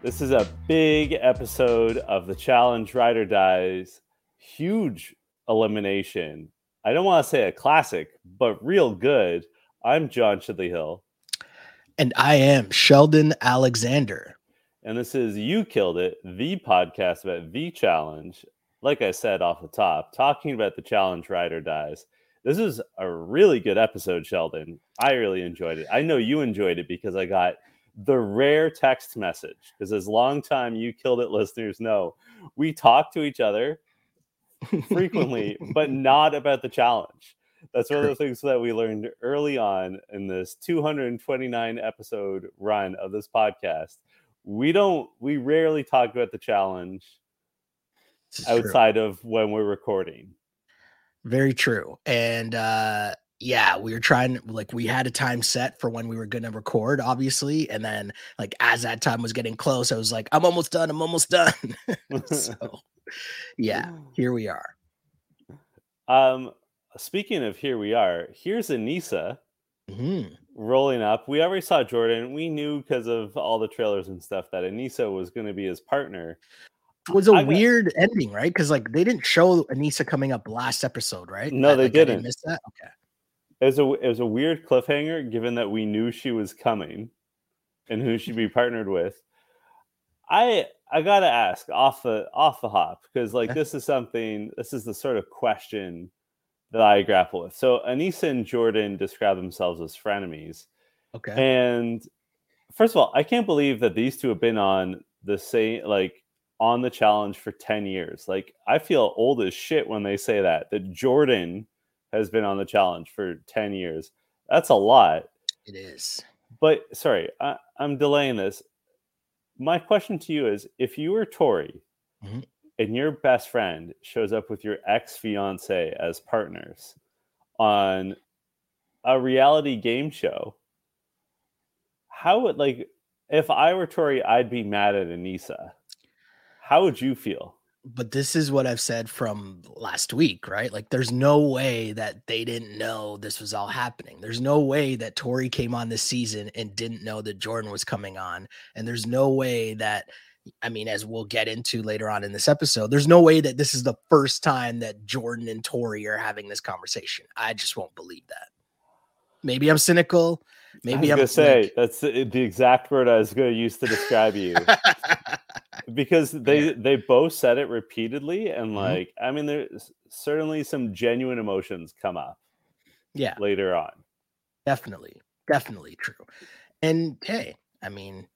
This is a big episode of the Challenge Ride or Dies. Huge elimination. I don't want to say a classic, but real good. I'm John Chidley Hill. And I am Sheldon Alexander. And this is You Killed It, the podcast about the challenge. Like I said off the top, talking about the challenge Ride or Dies. This is a really good episode, Sheldon. I really enjoyed it. I know you enjoyed it because I got the rare text message. Because as long time You Killed It listeners know, we talk to each other frequently, but not about the challenge. That's one of the things that we learned early on in this 229 episode run of this podcast. We don't, we rarely talk about the challenge outside true. of when we're recording. Very true. And uh yeah, we were trying like we had a time set for when we were gonna record, obviously. And then like as that time was getting close, I was like, I'm almost done, I'm almost done. so yeah, here we are. Um speaking of here we are, here's Aneesa mm-hmm. rolling up. We already saw Jordan. We knew because of all the trailers and stuff that Aneesa was going to be his partner. It was a I weird got... ending, right? Because like they didn't show Aneesa coming up last episode, right? No, they like, didn't. Miss that. Okay. It was a it was a weird cliffhanger, given that we knew she was coming, and who she'd be partnered with. I I gotta ask off the off the hop because like this is something. This is the sort of question that I grapple with. So Aneesa and Jordan describe themselves as frenemies. Okay. And first of all, I can't believe that these two have been on the same like on the challenge for 10 years. Like I feel old as shit when they say that that Jordan has been on the challenge for 10 years. That's a lot. It is. But sorry, I, am delaying this. My question to you is if you were Tori mm-hmm and your best friend shows up with your ex fiance as partners on a reality game show, how would like if I were Tori, I'd be mad at Aneesa. How would you feel? But this is what I've said from last week, right? Like, there's no way that they didn't know this was all happening. There's no way that Tori came on this season and didn't know that Jordan was coming on. And there's no way that I mean, as we'll get into later on in this episode, there's no way that this is the first time that Jordan and Tori are having this conversation. I just won't believe that. Maybe I'm cynical. Maybe I am gonna say that's eh, the exact word I was going to use to describe you, because they yeah. they both said it repeatedly, and mm-hmm. like I mean, there's certainly some genuine emotions come up. Yeah, later on, definitely, definitely true. And hey, I mean,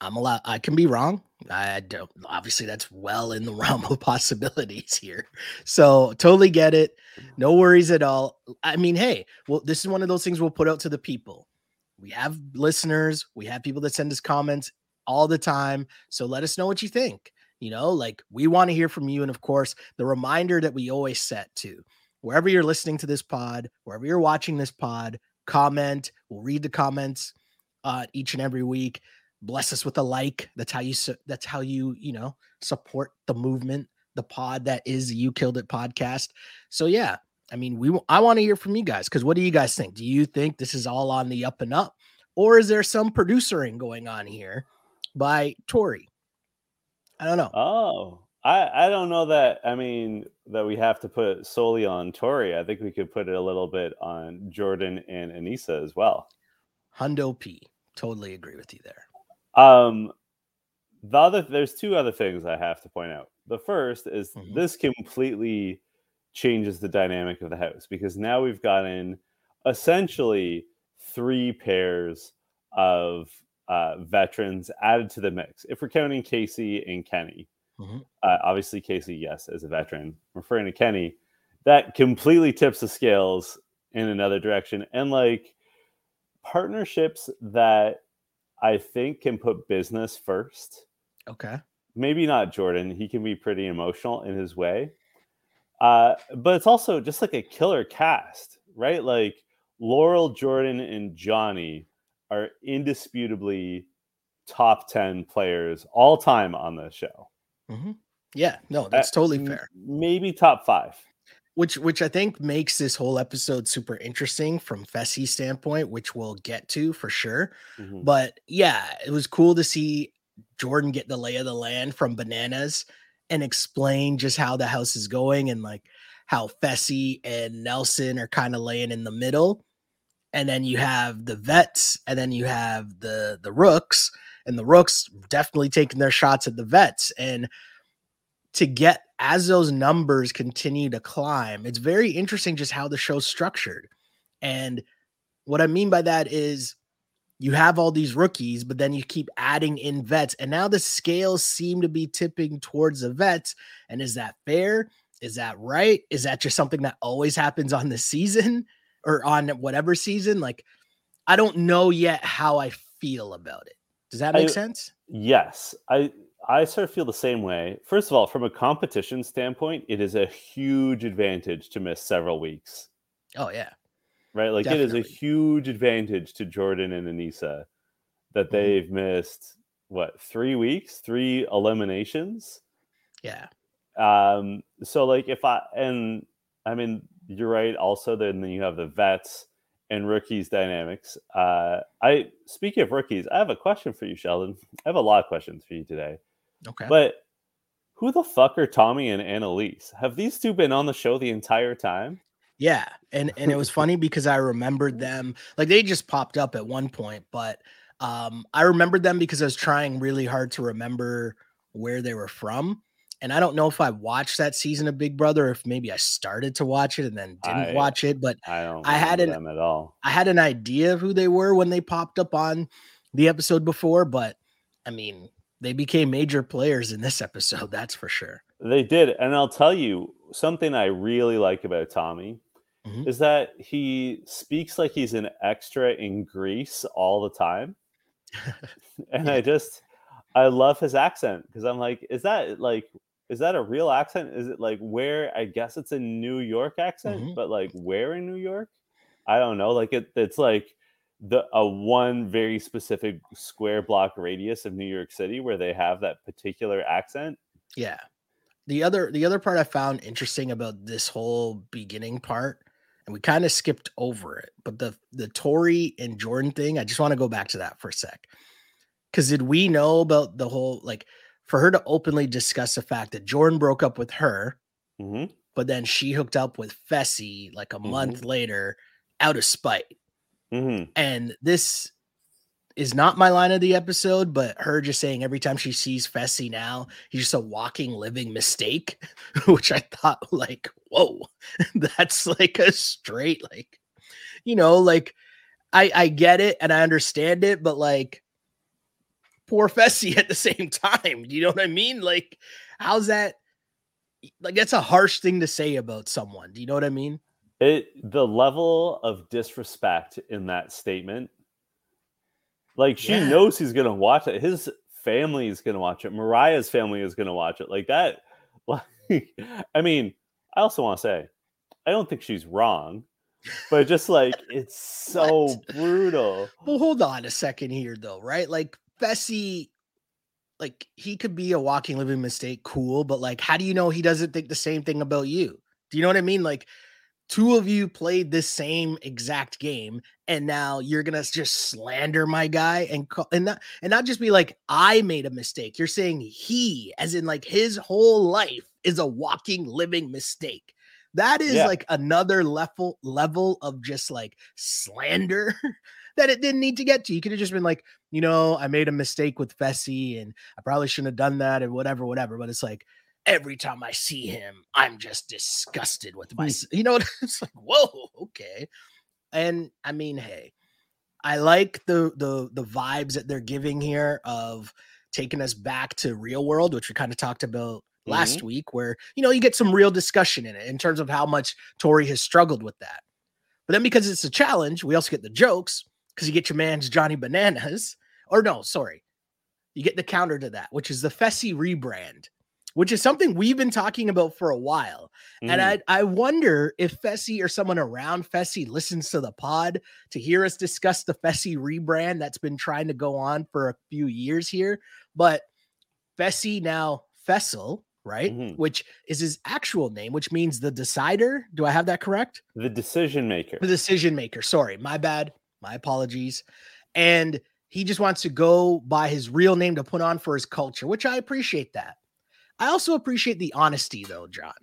I'm allowed. I can be wrong. I don't. Obviously, that's well in the realm of possibilities here. So totally get it. No worries at all. I mean, hey, well, this is one of those things we'll put out to the people. We have listeners. We have people that send us comments all the time. So let us know what you think. You know, like we want to hear from you. And of course, the reminder that we always set to wherever you're listening to this pod, wherever you're watching this pod, comment. We'll read the comments uh, each and every week bless us with a like. That's how you that's how you, you know, support the movement, the pod that is You Killed It podcast. So yeah, I mean, we I want to hear from you guys cuz what do you guys think? Do you think this is all on the up and up or is there some producering going on here by Tori? I don't know. Oh, I I don't know that I mean that we have to put solely on Tori. I think we could put it a little bit on Jordan and Aneesa as well. Hundo P. Totally agree with you there. Um, the other there's two other things I have to point out. The first is mm-hmm. this completely changes the dynamic of the house because now we've gotten essentially three pairs of uh, veterans added to the mix. If we're counting Kaycee and Kenny, mm-hmm. uh, obviously Kaycee, yes, as a veteran, referring to Kenny, that completely tips the scales in another direction. And like partnerships that I think can put business first. Okay. Maybe not Jordan. He can be pretty emotional in his way. Uh, but it's also just like a killer cast, right? Like Laurel, Jordan, and Johnny are indisputably top 10 players all time on the show. Mm-hmm. Yeah, no, that's uh, totally fair. Maybe top five which which I think makes this whole episode super interesting from Fessy's standpoint, which we'll get to for sure. Mm-hmm. But yeah, it was cool to see Jordan get the lay of the land from bananas and explain just how the house is going and like how Fessy and Nelson are kind of laying in the middle. And then you have the vets, and then you have the the rooks, and the rooks definitely taking their shots at the vets. And to get as those numbers continue to climb, it's very interesting just how the show's structured. And what I mean by that is you have all these rookies, but then you keep adding in vets, and now the scales seem to be tipping towards the vets. And is that fair? Is that right? Is that just something that always happens on the season or on whatever season? Like, I don't know yet how I feel about it. Does that make I- sense? Yes, I I sort of feel the same way. First of all, from a competition standpoint, it is a huge advantage to miss several weeks, Oh yeah, right? Like it is a huge advantage to Jordan and Aneesa that Mhm. they've missed what three weeks, three eliminations. yeah, Um, so like if I and I mean you're right. Also, then you have the vets and rookies dynamics. Uh, I speaking of rookies, I have a question for you, Sheldon. I have a lot of questions for you today. okay. But who the fuck are Tommy and Annalise? Have these two been on the show the entire time? Yeah, and and it was funny because I remembered them like they just popped up at one point, but um I remembered them because I was trying really hard to remember where they were from. And I don't know if I watched that season of Big Brother or if maybe I started to watch it and then didn't I- watch it, but I don't. I had an- them at all. I had an idea of who they were when they popped up on the episode before, but I mean, they became major players in this episode, that's for sure. They did, and I'll tell you something I really like about Tommy Mhm. is that he speaks like he's an extra in Grease all the time, and I just I love his accent because I'm like, is that like is that a real accent? Is it like where? I guess it's a New York accent, Mhm. but like where in New York? I don't know. Like it, it's like the a one very specific square block radius of New York City where they have that particular accent. Yeah. The other the other part I found interesting about this whole beginning part, and we kind of skipped over it, but the the Tori and Jordan thing, I just want to go back to that for a sec. Cause did we know about the whole like for her to openly discuss the fact that Jordan broke up with her, hmm but then she hooked up with Fessy like a month later out of spite. hmm And this is not my line of the episode, but her just saying every time she sees Fessy now, he's just a walking, living mistake, which I thought, like, whoa, that's like a straight, like, you know, like I I get it and I understand it, but like poor Fessy at the same time. Do you know what I mean? Like, how's that? Like, that's a harsh thing to say about someone. Do you know what I mean? It the level of disrespect in that statement. Like she Yeah. knows he's gonna watch it. His family is gonna watch it. Mariah's family is gonna watch it. Like that. Like, I mean, I also want to say, I don't think she's wrong, but just like it's so brutal. Well, hold on a second here, though, right? Like Fessy, like he could be a walking living mistake, cool, but like, how do you know he doesn't think the same thing about you? Do you know what I mean? Like, two of you played this same exact game, and now you're gonna just slander my guy and call, and not and not just be like, I made a mistake. You're saying he, as in like his whole life, is a walking living mistake. That is Yeah. like another level level of just like slander that it didn't need to get to. You could have just been like, you know, I made a mistake with Fessy and I probably shouldn't have done that and whatever, whatever. But it's like every time I see him, I'm just disgusted with Hmm. myself. You know, it's like, whoa, okay. And I mean, hey, I like the the the vibes that they're giving here of taking us back to real world, which we kind of talked about last week, where you know you get some real discussion in it in terms of how much Tori has struggled with that. But then because it's a challenge, we also get the jokes because you get your man's Johnny Bananas, or no, sorry, you get the counter to that, which is the Fessy rebrand, which is something we've been talking about for a while. And Mhm. I I wonder if Fessy or someone around Fessy listens to the pod to hear us discuss the Fessy rebrand that's been trying to go on for a few years here. But Fessy now Faysal, right? Mhm. Which is his actual name, which means the decider. Do I have that correct? the decision maker. The decision maker. Sorry, my bad. My apologies. And he just wants to go by his real name to put on for his culture, which I appreciate that. I also appreciate the honesty though, John.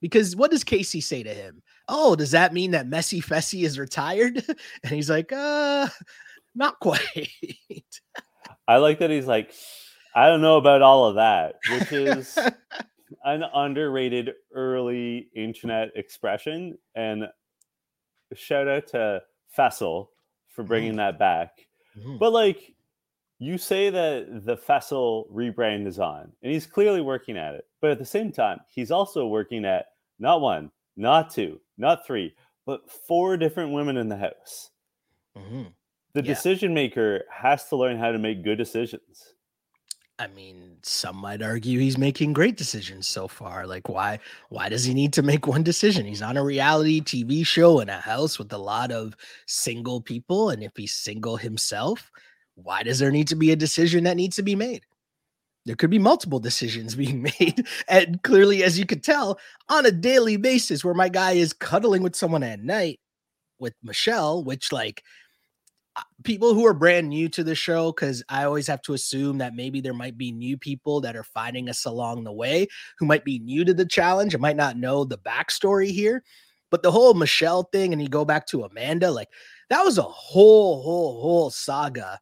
Because what does Kaycee say to him? Oh, does that mean that Messy Fessy is retired? And he's like, uh, not quite. I like that he's like, I don't know about all of that, which is an underrated early internet expression. And shout out to Faysal for bringing mm. that back. Mm. But like, you say that the Faysal rebrand is on, and he's clearly working at it. But at the same time, he's also working at not one, not two, not three, but four different women in the house. Mm-hmm. The yeah. decision maker has to learn how to make good decisions. I mean, some might argue he's making great decisions so far. Like, why why does he need to make one decision? He's on a reality TV show in a house with a lot of single people, and if he's single himself, why does there need to be a decision that needs to be made? There could be multiple decisions being made. And clearly, as you could tell, on a daily basis, where my guy is cuddling with someone at night with Michelle, which like people who are brand new to the show, because I always have to assume that maybe there might be new people that are finding us along the way who might be new to the challenge and might not know the backstory here. But the whole Michelle thing, and you go back to Amanda, like that was a whole, whole, whole saga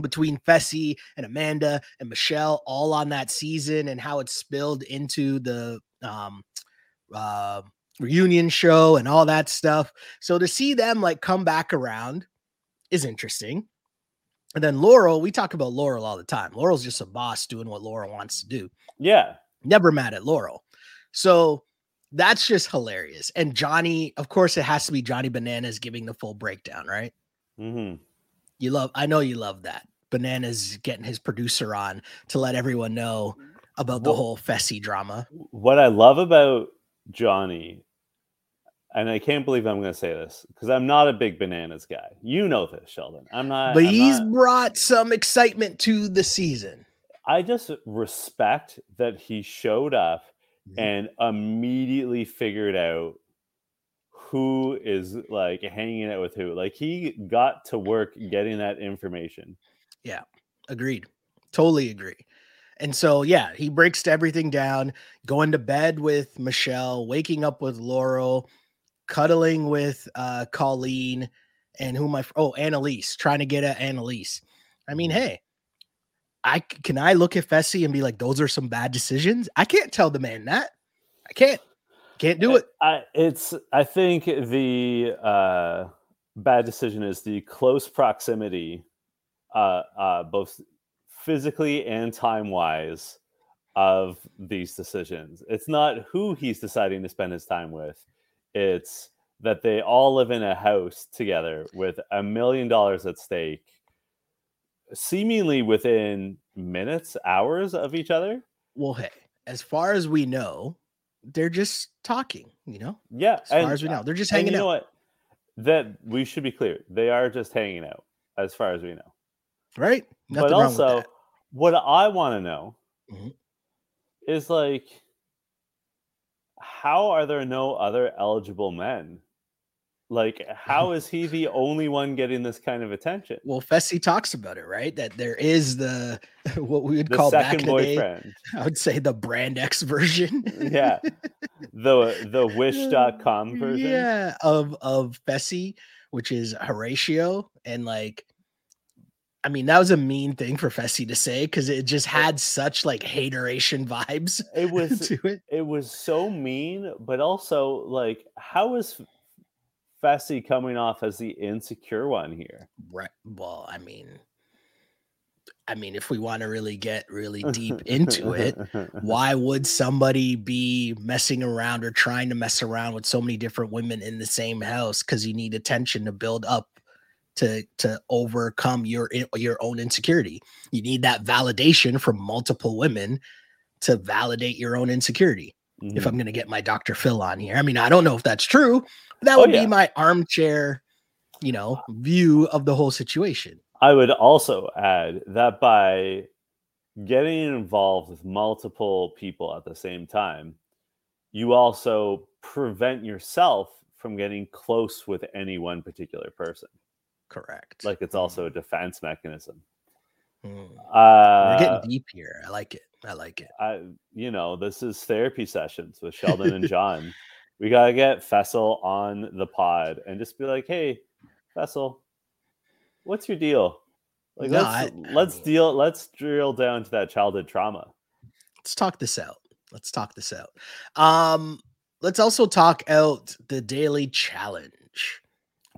between Fessy and Amanda and Michelle all on that season and how it spilled into the um uh reunion show and all that stuff. So to see them like come back around is interesting. And then Laurel, we talk about Laurel all the time. Laurel's just a boss doing what Laurel wants to do. Yeah. Never mad at Laurel. So that's just hilarious. And Johnny, of course, it has to be Johnny Bananas giving the full breakdown, right? Mm-hmm. You love, I know you love that. Bananas getting his producer on to let everyone know about the well, whole Fessy drama. What I love about Johnny and I can't believe I'm going to say this because I'm not a big bananas guy. You know this, Sheldon. I'm not. But I'm he's not, brought some excitement to the season. I just respect that he showed up mm-hmm. and immediately figured out who is like hanging out with who. Like he got to work getting that information. Yeah, agreed. Totally agree. And so, yeah, he breaks everything down, going to bed with Michelle, waking up with Laurel, cuddling with uh Colleen and who my oh Annalise trying to get at Annalise. I mean, mm-hmm. hey, I can I look at Fessy and be like, those are some bad decisions. I can't tell the man that. I can't. Can't do it. I it's I think the uh bad decision is the close proximity uh uh both physically and time wise of these decisions. It's not who he's deciding to spend his time with. It's that they all live in a house together with a million dollars at stake, seemingly within minutes, hours of each other. Well, hey, as far as we know, they're just talking, you know? Yeah. As and, far as we know, they're just hanging you out. Know what? That we should be clear. They are just hanging out, as far as we know. Right. Nothing but also, what I want to know mm-hmm. is like, how are there no other eligible men? Like, how is he the only one getting this kind of attention? Well, Fessy talks about it, right? That there is the what we would the call second boyfriend. Day, I would say the brand X version. Uh, yeah. The the uh, wish.com version. Yeah, of of Fessy, which is Horatio. And like I mean, that was a mean thing for Fessy to say because it just had such like hateration vibes. It was to it. It was so mean, but also like, how is Fessy coming off as the insecure one here? Right. Well, I mean, I mean, if we want to really get really deep into it, why would somebody be messing around or trying to mess around with so many different women in the same house? Because you need attention to build up to to overcome your your own insecurity. You need that validation from multiple women to validate your own insecurity. Mm-hmm. If I'm going to get my Dr. Phil on here, I mean, I don't know if that's true. that oh, would yeah. be my armchair, you know, view of the whole situation. I would also add that by getting involved with multiple people at the same time, you also prevent yourself from getting close with any one particular person. Correct. like it's also a defense mechanism. Mm. Uh, We're getting deep here. I like it. I like it. I, you know, this is therapy sessions with Sheldon and John. we gotta get Faysal on the pod and just be like, "Hey, Faysal, what's your deal? Like, No, let's I- I let's mean- deal. Let's drill down to that childhood trauma. Let's talk this out. Let's talk this out. Um, let's also talk out the daily challenge.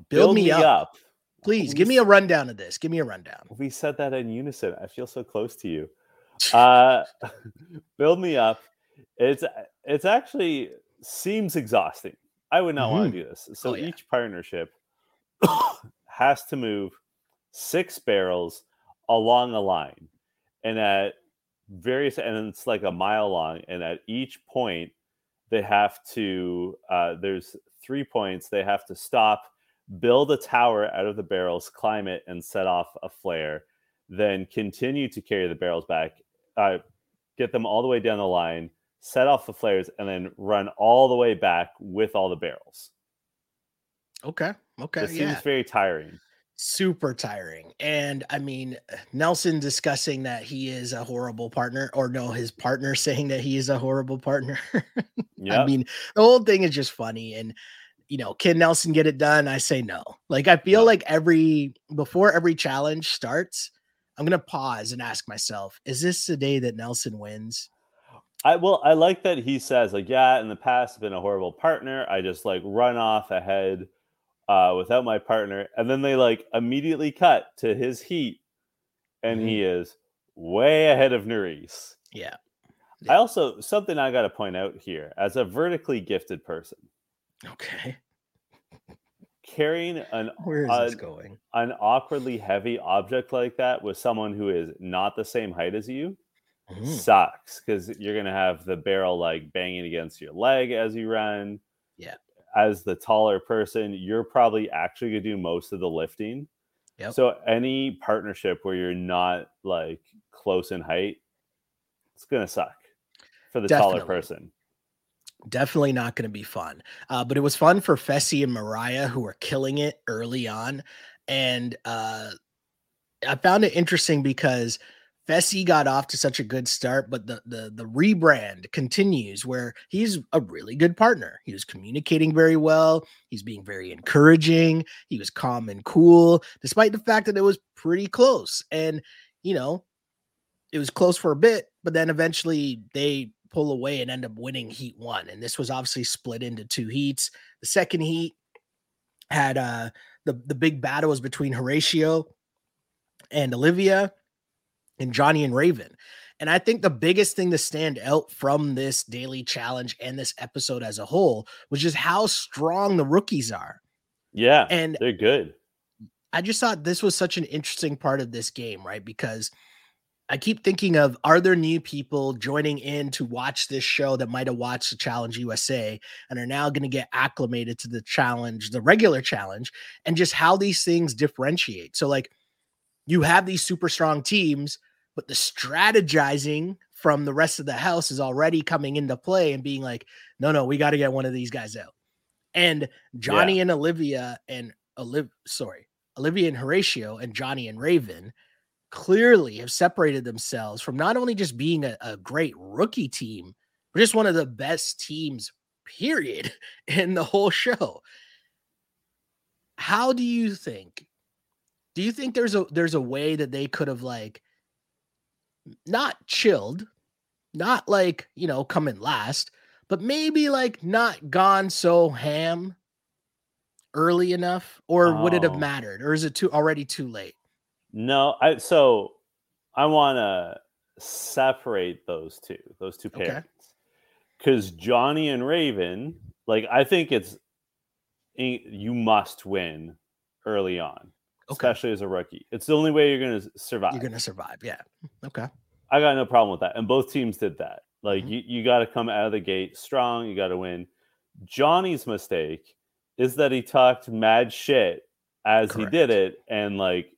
Build, me, up. Please give me a rundown of this. Give me a rundown. We said that in unison. I feel so close to you. Uh, build me up. It's it's actually seems exhausting. I would not want to do this. So Oh, yeah. each partnership has to move six barrels along a line, and at various and it's like a mile long, and at each point they have to. Uh, there's three points. They have to stop, build a tower out of the barrels, climb it, and set off a flare. Then continue to carry the barrels back, uh, get them all the way down the line, set off the flares, and then run all the way back with all the barrels. Okay. Okay. It seems very tiring. Super tiring. And I mean, Nelson discussing that he is a horrible partner, or no, his partner saying that he is a horrible partner. Yeah, I mean, the whole thing is just funny. And you know, can Nelson get it done? I say no. Like I feel like every before every challenge starts, I'm gonna pause and ask myself, is this the day that Nelson wins? I well, I like that he says like, yeah, in the past, I've been a horrible partner. I just like run off ahead uh, without my partner, and then they like immediately cut to his heat, and Mhm. he is way ahead of Nurys. Yeah. I also something I got to point out here as a vertically gifted person, Okay. carrying an Where is Uh, this going? an awkwardly heavy object like that with someone who is not the same height as you Mhm. sucks because you're gonna have the barrel like banging against your leg as you run. Yeah. As the taller person, you're probably actually gonna do most of the lifting. Yep. So any partnership where you're not like close in height, it's gonna suck for the taller person. Definitely not going to be fun. Uh, but it was fun for Fessy and Mariah, who were killing it early on. And uh, I found it interesting because Fessy got off to such a good start, but the, the the rebrand continues where he's a really good partner. He was communicating very well. He's being very encouraging. He was calm and cool, despite the fact that it was pretty close. And you know, it was close for a bit, but then eventually they pull away and end up winning heat one. And this was obviously split into two heats. The second heat had uh the, the big battle was between Horatio and Olivia and Johnny and Raven. And I think the biggest thing to stand out from this daily challenge and this episode as a whole was just how strong the rookies are. Yeah, And they're good. I just thought this was such an interesting part of this game, right? Because I keep thinking of are there new people joining in to watch this show that might have watched the Challenge USA and are now going to get acclimated to the challenge, the regular challenge, and just how these things differentiate. So, like, you have these super strong teams, but the strategizing from the rest of the house is already coming into play and being like, no, no, we got to get one of these guys out. And Johnny and Olivia and Oliv, sorry, Olivia and Horatio and Johnny and Raven clearly have separated themselves from not only just being a, a great rookie team, but just one of the best teams, period, in the whole show. How do you think? Do you think there's a there's a way that they could have like not chilled, not like you know coming last, but maybe like not gone so ham early enough, or would it have Oh. mattered, or is it too already too late? No, I so I want to separate those two, those two Okay. pairings, because Johnny and Raven, like I think it's you must win early on, Okay. especially as a rookie. It's the only way you're going to survive. You're gonna survive, yeah. Okay, I got no problem with that, and both teams did that. Like Mhm. you, you got to come out of the gate strong. You got to win. Johnny's mistake is that he talked mad shit as he did it, and like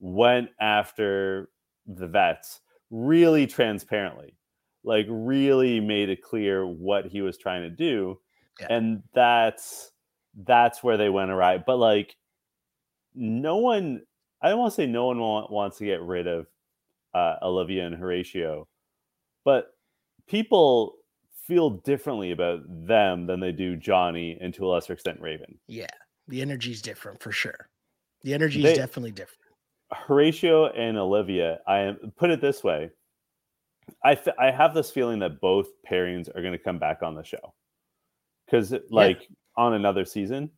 went after the vets really transparently, like really made it clear what he was trying to do, Yeah. and that's that's where they went awry. But like no one I don't want to say no one want, wants to get rid of uh, Olivia and Horatio, but people feel differently about them than they do Johnny and to a lesser extent Raven. Yeah, the energy's different for sure. The energy is definitely different. Horatio and Olivia, I am put it this way. I f- I have this feeling that both pairings are going to come back on the show because like yeah. on another season.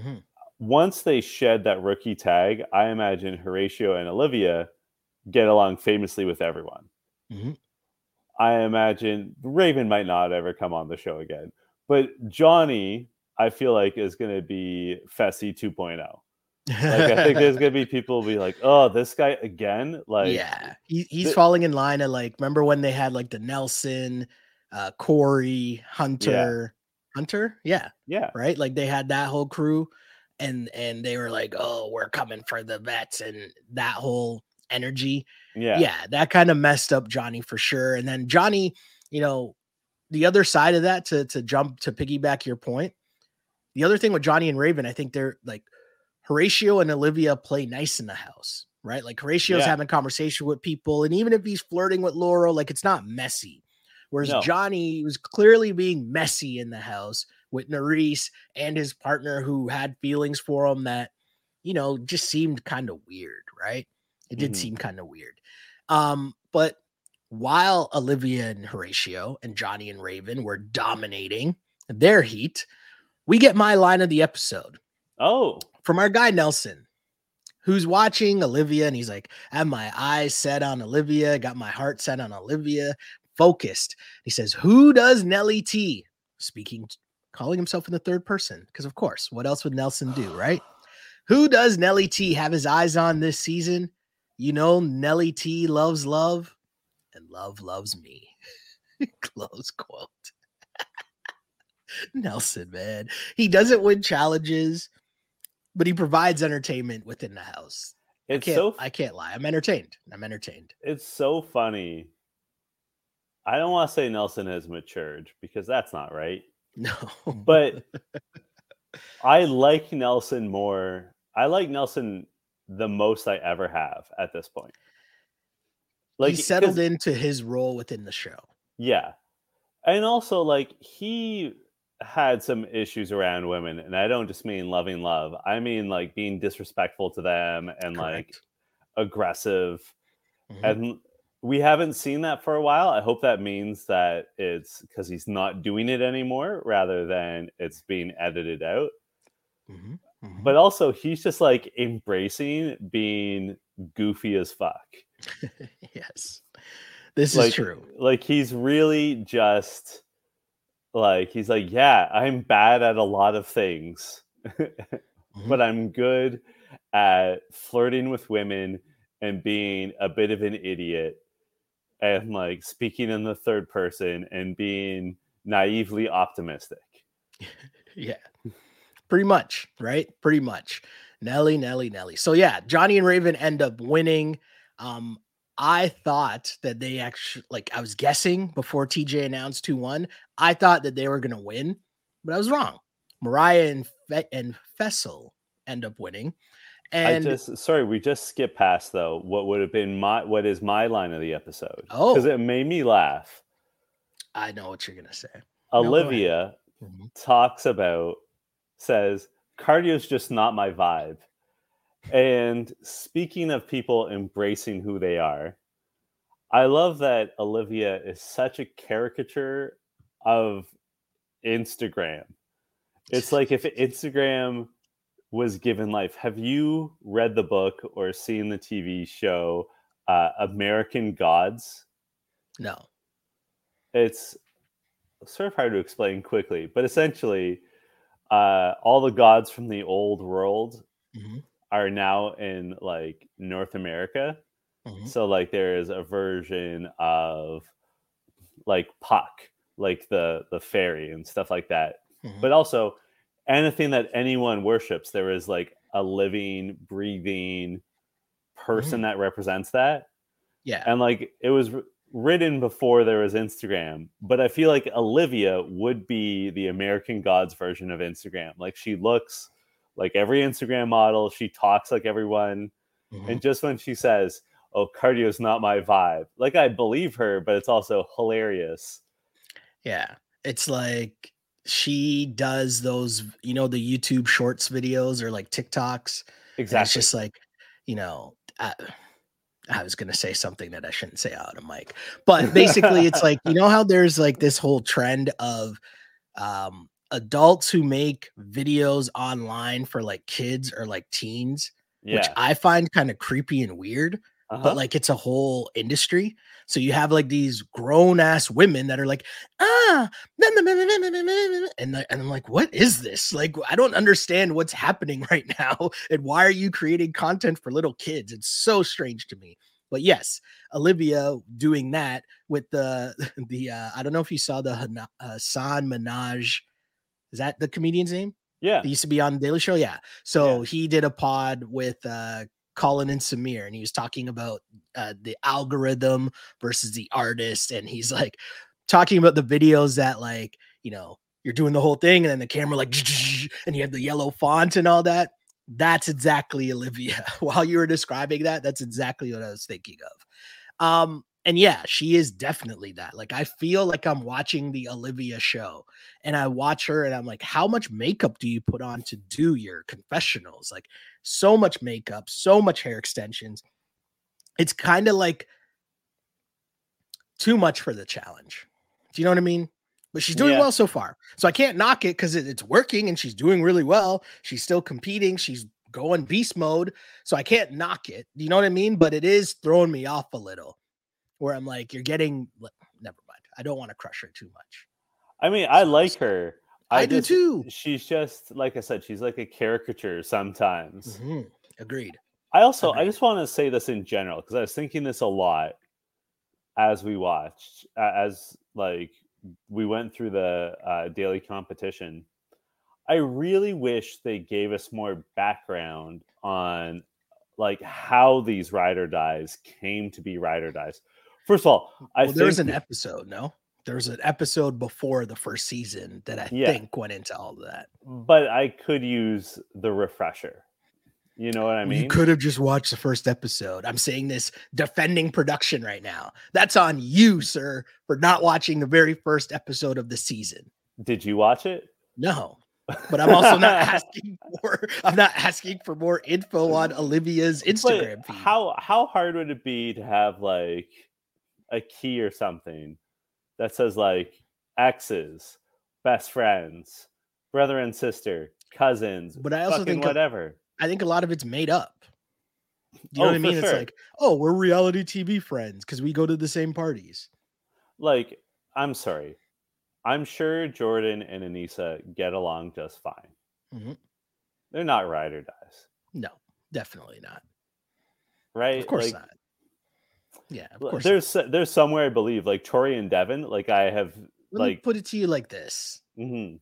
Mm-hmm. Once they shed that rookie tag, I imagine Horatio and Olivia get along famously with everyone. Mm-hmm. I imagine Raven might not ever come on the show again, but Johnny, I feel like is going to be Fessy 2.0. like I think there's gonna be people be like, "Oh, this guy again!" Like, yeah, he, he's th- falling in line of like, remember when they had like the Nelson, uh, Corey, Hunter, yeah. Hunter, yeah, yeah, right. Like they had that whole crew, and and they were like, "Oh, we're coming for the vets," and that whole energy. Yeah. Yeah. That kind of messed up Johnny for sure. And then Johnny, you know, the other side of that to to jump to piggyback your point. The other thing with Johnny and Raven, I think they're like Horatio and Olivia play nice in the house, right? Like Horatio's yeah. having conversation with people, and even if he's flirting with Laurel, like it's not messy. Whereas no. Johnny was clearly being messy in the house with Nurys and his partner who had feelings for him that, you know, just seemed kind of weird, right? It did mm-hmm. seem kind of weird. Um, but while Olivia and Horatio and Johnny and Raven were dominating their heat, we get my line of the episode. Oh, from our guy Nelson, who's watching Olivia, and he's like, I have my eyes set on Olivia, got my heart set on Olivia, focused. He says, Who does Nelly T? Speaking, calling himself in the third person, because of course, what else would Nelson do, right? Who does Nelly T have his eyes on this season? You know, Nelly T loves love and love loves me. Close quote. Nelson, man. He doesn't win challenges, but he provides entertainment within the house. It's I so I can't lie. I'm entertained. I'm entertained. It's so funny. I don't want to say Nelson has matured because that's not right. No. but I like Nelson more. I like Nelson the most I ever have at this point. Like he settled into his role within the show. Yeah. And also like he had some issues around women and I don't just mean loving love. I mean like being disrespectful to them and Correct. like aggressive. Mm-hmm. And we haven't seen that for a while. I hope that means that it's because he's not doing it anymore rather than it's being edited out. Mm-hmm. Mm-hmm. But also, he's just like embracing being goofy as fuck. yes, this like, is true. Like, he's really just like, he's like, yeah, I'm bad at a lot of things, mm-hmm. but I'm good at flirting with women and being a bit of an idiot and like speaking in the third person and being naively optimistic. yeah pretty much, right? Pretty much. Nelly, Nelly, Nelly. So yeah, Johnny and Raven end up winning. Um, I thought that they actually like I was guessing before TJ announced 2-1. I thought that they were gonna win, but I was wrong. Mariah and Fe- and Fessy end up winning. And I just sorry, we just skipped past though what would have been my what is my line of the episode. Oh, because it made me laugh. I know what you're gonna say. Olivia no, mm-hmm. talks about says cardio is just not my vibe. And speaking of people embracing who they are, I love that Olivia is such a caricature of Instagram. It's like if Instagram was given life. Have you read the book or seen the TV show uh, American Gods? No. It's sort of hard to explain quickly, but essentially, uh, all the gods from the old world mm-hmm. Are now in like North America. Mm-hmm. So like there is a version of like Puck, like the the fairy and stuff like that. Mm-hmm. But also anything that anyone worships, there is like a living, breathing person mm-hmm. that represents that. Yeah. And like it was written before there was Instagram, but I feel like Olivia would be the American Gods version of Instagram. Like she looks like every Instagram model. She talks like everyone. Mhm. And just when she says, "Oh, cardio's not my vibe," like I believe her, but it's also hilarious. Yeah. It's like she does those, you know, the YouTube shorts videos or like TikToks. Exactly. It's just like, you know, I, I was going to say something that I shouldn't say out of mic, but basically it's like, you know, how there's like this whole trend of um, adults who make videos online for like kids or like teens, which. I find kind of creepy and weird Uh-huh. but like it's a whole industry. So you have like these grown ass women that are like, ah, and, the- and I'm like, what is this? Like, I don't understand what's happening right now. And why are you creating content for little kids? It's so strange to me. But yes, Olivia doing that with the the uh, I don't know if you saw the Hana- Hasan Minhaj. Is that the comedian's name? yeah. He used to be on the Daily Show. Yeah. So he did a pod with uh Colin and Samir, and he was talking about uh, the algorithm versus the artist, and he's like talking about the videos that like you know you're doing the whole thing, and then the camera like and you have the yellow font and all that. That's exactly Olivia. While you were describing that, that's exactly what I was thinking of. Um, and yeah, she is definitely that. Like, I feel like I'm watching the Olivia show, and I watch her, and I'm like, how much makeup do you put on to do your confessionals? Like, so much makeup, so much hair extensions. It's kind of like too much for the challenge. Do you know what I mean? But she's doing Yeah. well so far. So I can't knock it because it's working and she's doing really well. She's still competing. She's going beast mode. So I can't knock it. Do you know what I mean? But it is throwing me off a little where I'm like, you're getting, never mind. I don't want to crush her too much. I mean, I like her. I, do just- too. She's just like I said. She's like a caricature sometimes. Mhm. Agreed. I also I just want to say this in general because I was thinking this a lot as we watched as like we went through the uh, daily competition. I really wish they gave us more background on like how these ride or dies came to be ride or dies. First of all, I well, there was an episode, no? there's an episode before the first season that I Yeah. think went into all of that. but I could use the refresher. You know what I mean? you could have just watched the first episode. I'm saying this defending production right now. That's on you, sir, for not watching the very first episode of the season. Did you watch it? No, but I'm also not asking for. I'm not asking for more info on Olivia's But Instagram feed. How how hard would it be to have like a key or something that says like exes, best friends, brother and sister, cousins, But I also think whatever. I think a lot of it's made up. Do you know Oh, what I mean? It's like, oh, we're reality TV friends because we go to the same parties. Like, I'm sorry. I'm sure Jordan and Aneesa get along just fine. Mhm. They're not ride or dies, No, definitely not. right? Of course Like, not. Yeah, of course. not. There's there's somewhere I believe like Tori and Devin. Like I have Let me like put it to you like this: mhm.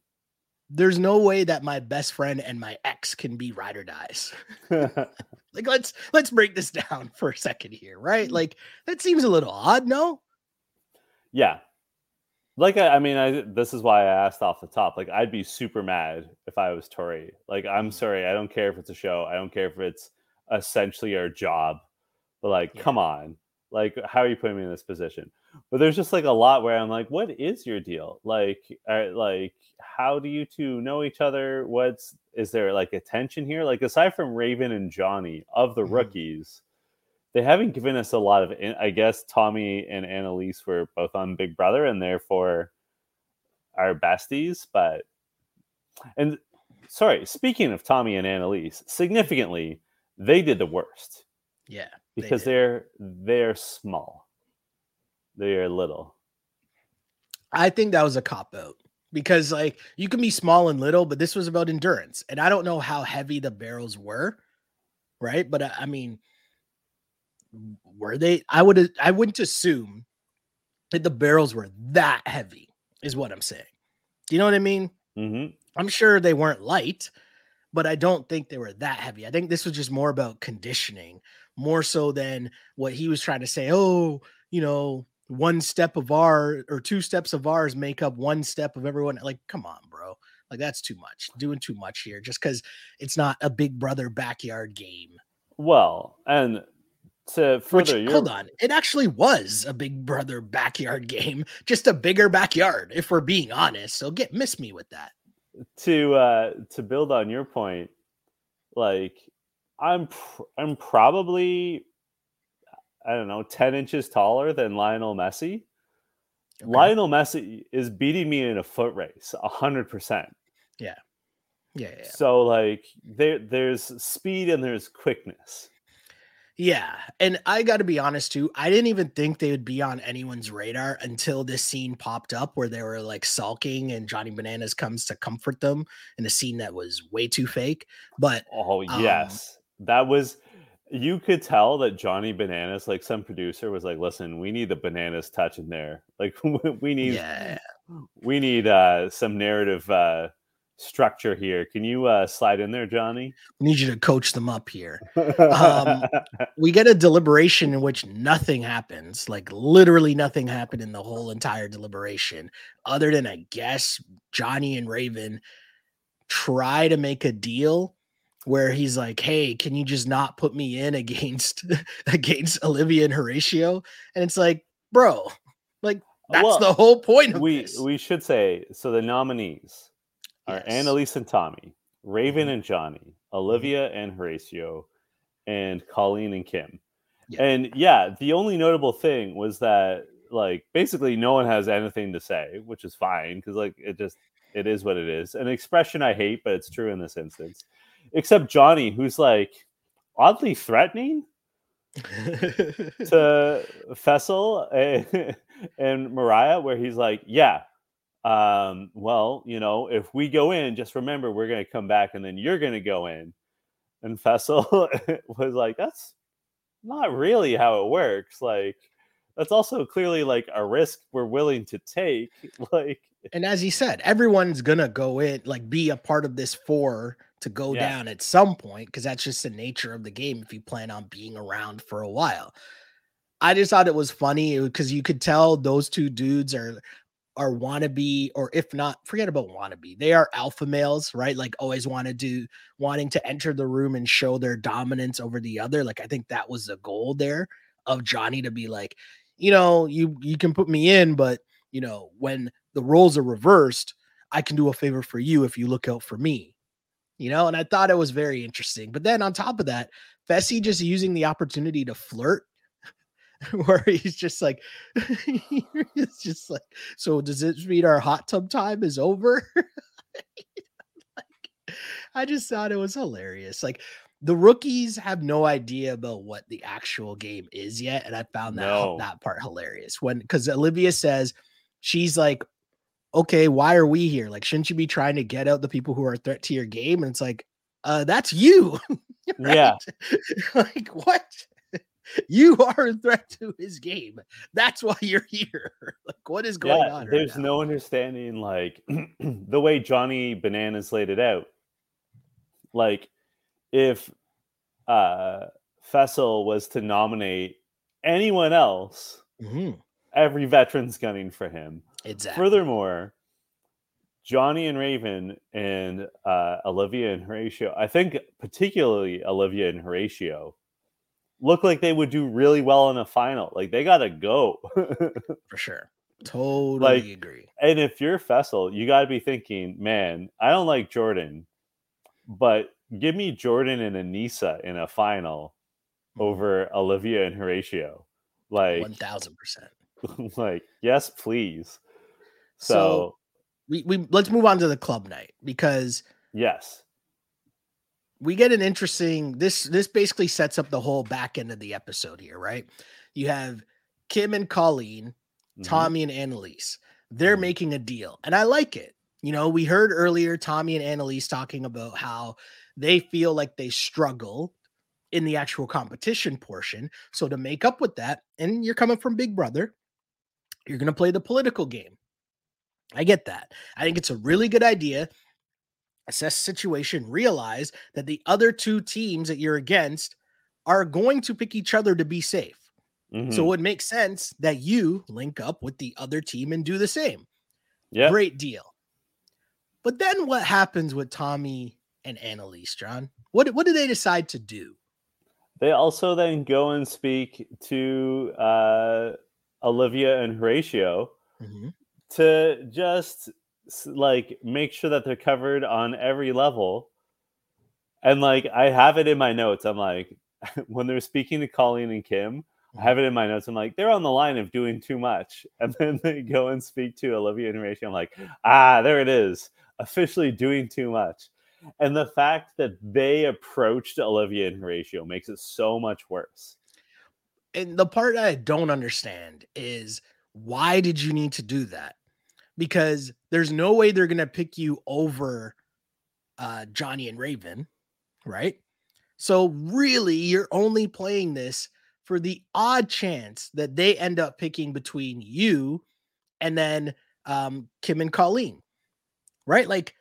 There's no way that my best friend and my ex can be ride or dies. like let's let's break this down for a second here, right? Like that seems a little odd, no? Yeah. Like I, I mean, I this is why I asked off the top. Like I'd be super mad if I was Tori. Like I'm Mhm. sorry, I don't care if it's a show. I don't care if it's essentially our job. But like, Yeah. come on. Like, how are you putting me in this position? But there's just like a lot where I'm like, what is your deal? Like, uh, like, how do you two know each other? What's is there like a tension here? Like, aside from Raven and Johnny of the Mhm. rookies, they haven't given us a lot of in- i guess tommy and annalise were both on big brother and therefore are besties but and sorry speaking of tommy and annalise significantly they did the worst Yeah. They because did. they're they're small they are little I think that was a cop out because like you can be small and little, but this was about endurance. And I don't know how heavy the barrels were, right? But uh, I, I mean, were they? I would I wouldn't assume that the barrels were that heavy, is what I'm saying. Do you know what I mean? hmm I'm sure they weren't light, but I don't think they were that heavy. I think this was just more about conditioning, more so than what he was trying to say. Oh, you know, one step of our or two steps of ours make up one step of everyone. Like, come on, bro. Like that's too much. Doing too much here just because it's not a big brother backyard game. Well, and to Which, further your hold on, it actually was a big brother backyard game, just a bigger backyard, if we're being honest. So get miss me with that. To uh to build on your point like i'm pr- i'm probably i don't know 10 inches taller than lionel messi Okay. lionel messi is beating me in a foot race 100% Yeah, yeah, yeah. so like there there's speed and there's quickness Yeah, and I got to be honest too. I didn't even think they would be on anyone's radar until this scene popped up where they were like sulking, and Johnny Bananas comes to comfort them in a scene that was way too fake. But oh Um, yes that was you could tell that johnny bananas like some producer was like listen we need the bananas touch in there like we need yeah, we need uh some narrative uh structure here can you uh slide in there johnny we need you to coach them up here. Um, We get a deliberation in which nothing happens, like literally nothing happened in the whole entire deliberation, other than I guess Johnny and Raven try to make a deal where he's like, "Hey, can you just not put me in against against Olivia and Horatio?" And it's like, "Bro, like that's Well, the whole point of we this." we should say so the nominees are Yes. annalise and tommy raven Mhm. and johnny olivia and horatio and colleen and kim Yeah. and yeah the only notable thing was that like basically no one has anything to say which is fine because like it just it is what it is an expression i hate but it's true in this instance except johnny who's like oddly threatening to Faysal and, and Mariah, where he's like, "Yeah, um, well, you know, if we go in, just remember we're going to come back, and then you're going to go in." And Faysal was like, "That's not really how it works. Like, that's also clearly like a risk we're willing to take. Like, and as he said, everyone's gonna go in, like be a part of this four to go Yeah. down at some point, because that's just the nature of the game if you plan on being around for a while. I just thought it was funny because you could tell those two dudes are are wannabe, or if not, forget about wannabe. They are alpha males, right? Like always want to do wanting to enter the room and show their dominance over the other. Like I think that was the goal there of Johnny to be like, you know, you you can put me in, but you know, when the roles are reversed, I can do a favor for you if you look out for me. You know, and I thought it was very interesting. But then on top of that, Fessy just using the opportunity to flirt, where he's just like, it's just like, so does this mean our hot tub time is over? like, I just thought it was hilarious. Like, the rookies have no idea about what the actual game is yet, and I found that No. that part hilarious when because Olivia says she's like, "Okay, why are we here? Like, shouldn't you be trying to get out the people who are a threat to your game?" And it's like, "Uh, that's you." Yeah. like what? You are a threat to his game. That's why you're here. like, what is going yeah, on? right there's now? no understanding like the way Johnny Bananas laid it out. Like if uh Faysal was to nominate anyone else, Mhm, every veteran's gunning for him. exactly. Furthermore, Johnny and Raven and uh, Olivia and Horatio, I think particularly Olivia and Horatio, look like they would do really well in a final. Like they gotta go. for sure. Totally Like, agree. and if you're Faysal, you gotta be thinking, man, I don't like Jordan, but give me Jordan and Aneesa in a final Mhm. over Olivia and Horatio. Like, One thousand percent. like, yes, please. So, So, we we let's move on to the club night because yes. We get an interesting this this basically sets up the whole back end of the episode here, right? You have Kim and Colleen, Mhm. Tommy and Annalise. They're Mhm. making a deal, and I like it. You know, we heard earlier Tommy and Annalise talking about how they feel like they struggle in the actual competition portion. So to make up with that, and you're coming from Big Brother, you're going to play the political game. I get that. I think it's a really good idea. Assess situation, realize that the other two teams that you're against are going to pick each other to be safe. So Mhm. it would make sense that you link up with the other team and do the same. yeah. Great deal. But then what happens with Tommy and Annalise, John? What what do they decide to do? They also then go and speak to uh, Olivia and Horatio Mhm. to just like make sure that they're covered on every level. And like I have it in my notes. I'm like, when they're speaking to Colleen and Kim, I have it in my notes. I'm like, they're on the line of doing too much. And then they go and speak to Olivia and Horatio. I'm like, ah, there it is. Officially doing too much. And the fact that they approached Olivia and Horatio makes it so much worse. And the part I don't understand is why did you need to do that? Because there's no way they're gonna pick you over uh Johnny and Raven, right? So really you're only playing this for the odd chance that they end up picking between you and then um Kim and Colleen. Right? Like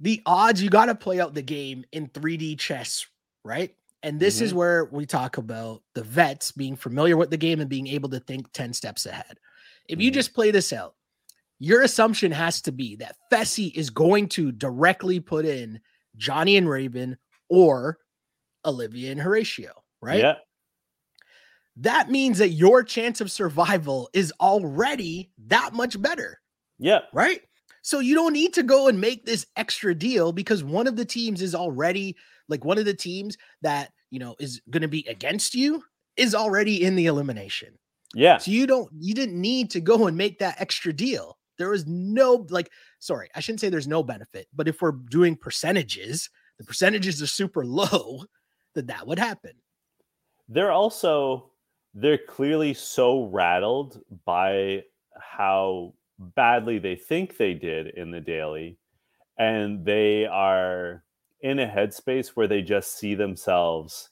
the odds you got to play out the game in 3D chess, right? And this is where we talk about the vets being familiar with the game and being able to think 10 steps ahead. If you Mhm. just play this out, your assumption has to be that Fessy is going to directly put in Johnny and Raven or Olivia and Horatio, right? Yeah. That means that your chance of survival is already that much better Yeah. right? So you don't need to go and make this extra deal because one of the teams is already like one of the teams that you know is going to be against you is already in the elimination. Yeah. So you don't you didn't need to go and make that extra deal. There was no like sorry, I shouldn't say there's no benefit, but if we're doing percentages, the percentages are super low that that would happen. they're also they're clearly so rattled by how badly they think they did in the daily and they are in a headspace where they just see themselves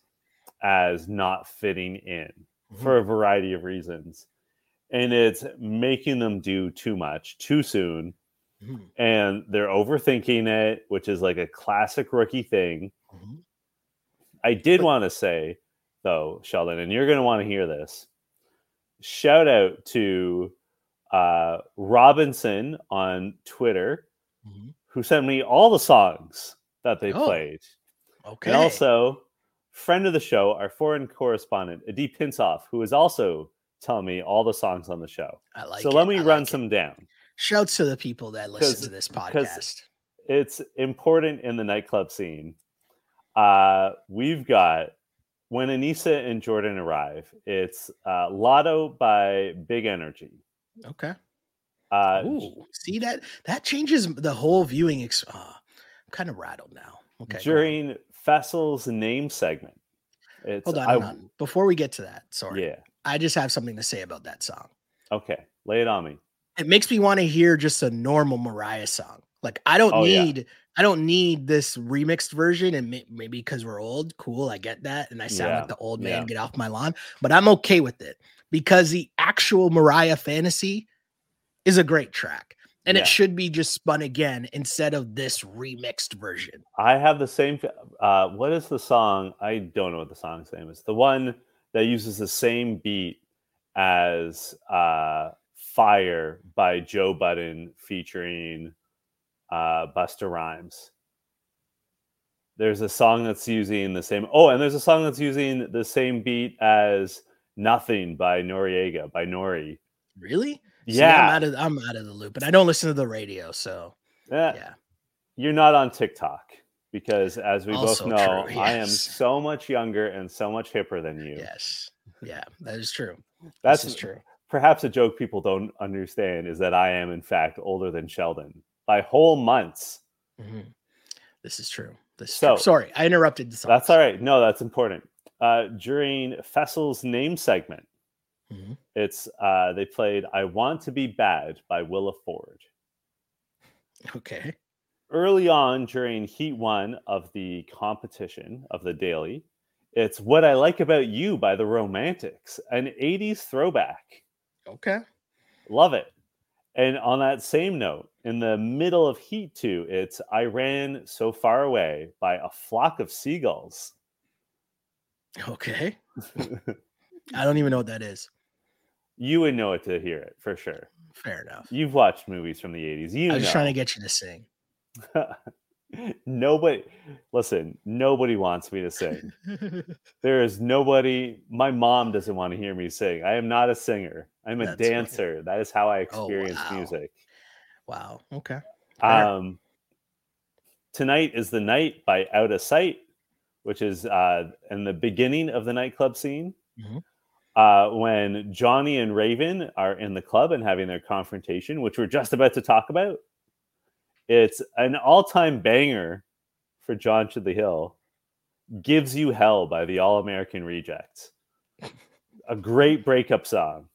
as not fitting in mm-hmm. for a variety of reasons and it's making them do too much too soon Mhm, and they're overthinking it which is like a classic rookie thing mhm. I did But- want to say though, Sheldon, and you're going to want to hear this. Shout out to uh, Robinson on Twitter, Mhm. who sent me all the songs that they Oh, played, Okay. and also friend of the show, our foreign correspondent, Adi Pinsoff, who is also telling me all the songs on the show. I like so it, let me I run like it. some down. Shouts to the people that listen to this podcast. it's important in the nightclub scene. Uh, we've got when Aneesa and Jordan arrive. It's uh, Latto by Big Energy. Okay. Uh, Ooh, see that that changes the whole viewing. Ex- uh, I'm kind of rattled now. Okay. during Faysal's name segment. It's hold on, I, hold on. Before we get to that, sorry, Yeah. I just have something to say about that song. Okay. Lay it on me. It makes me want to hear just a normal Mariah song. Like I don't Oh, yeah. need, I don't need this remixed version. And may- maybe because we're old, cool, I get that, and I sound Yeah, like the old man. yeah. Get off my lawn. But I'm okay with it because the actual Mariah Fantasy is a great track. And Yeah. it should be just spun again instead of this remixed version. I have the same. Uh, what is the song? I don't know what the song's name is. The one that uses the same beat as uh, "Fire" by Joe Budden featuring uh, Busta Rhymes. There's a song that's using the same. Oh, and there's a song that's using the same beat as "Nothing" by Noreaga by Nori. Really? See, Yeah, I'm out of I'm out of the loop, and I don't listen to the radio, so Eh, yeah. you're not on TikTok because, as we Also both know, true, I am so much younger and so much hipper than you. Yes. Yeah, that is true. That's is true. perhaps a joke people don't understand is that I am in fact older than Sheldon by whole months. Mhm. This is true. This is So- true. Sorry, I interrupted the. That's all right. No, that's important. Uh, during Faysal's name segment, Mhm. it's uh, they played "I Want to Be Bad" by Willa Ford. Okay. Early on during Heat One of the competition of the daily, it's "What I Like About You" by the Romantics, an '80s throwback. Okay. Love it. And on that same note, in the middle of Heat 2, it's I Ran So Far Away by a flock of seagulls. Okay. I don't even know what that is. you would know it to hear it for sure. Fair enough. You've watched movies from the 80s. You I was know. just trying to get you to sing. nobody listen nobody wants me to sing. There is nobody my mom doesn't want to hear me sing. I am not a singer. I'm a That's dancer. That is how i oh, experience oh, wow. music. Wow. Okay. Um tonight is the night by Outasight which is uh in the beginning of the nightclub scene mm-hmm. uh when johnny and raven are in the club and having their confrontation which we're just about to talk about it's an all-time banger for John to the Hill. Gives You Hell by the All American Rejects. A great breakup song.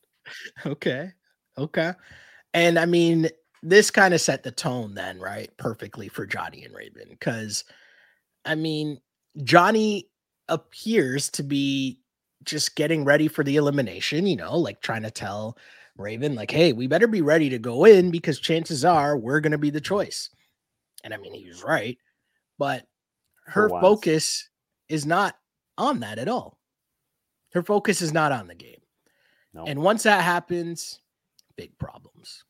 Okay. Okay. And I mean, this kind of set the tone then, right? Perfectly for Johnny and Raven. Because I mean, Johnny appears to be just getting ready for the elimination, you know, like trying to tell Raven, like, hey, we better be ready to go in because chances are we're going to be the choice. And I mean, he was right, but her focus is not on that at all. Her focus is not on the game. No. And once that happens, big problems.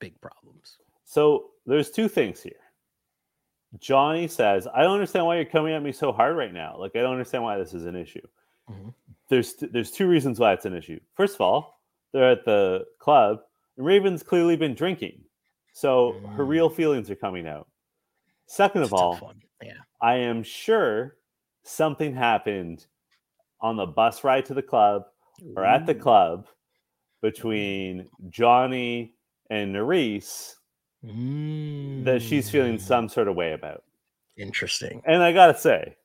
Big problems. So there's two things here. Johnny says, I don't understand why you're coming at me so hard right now. Like, I don't understand why this is an issue. Mm-hmm. There's there's two reasons why it's an issue. First of all, they're at the club, and Raven's clearly been drinking. So mm. her real feelings are coming out. Second of all, yeah. I am sure something happened on the bus ride to the club or at the club between Johnny and Nurys mm. that she's feeling some mm. sort of way about. Interesting. And I gotta say,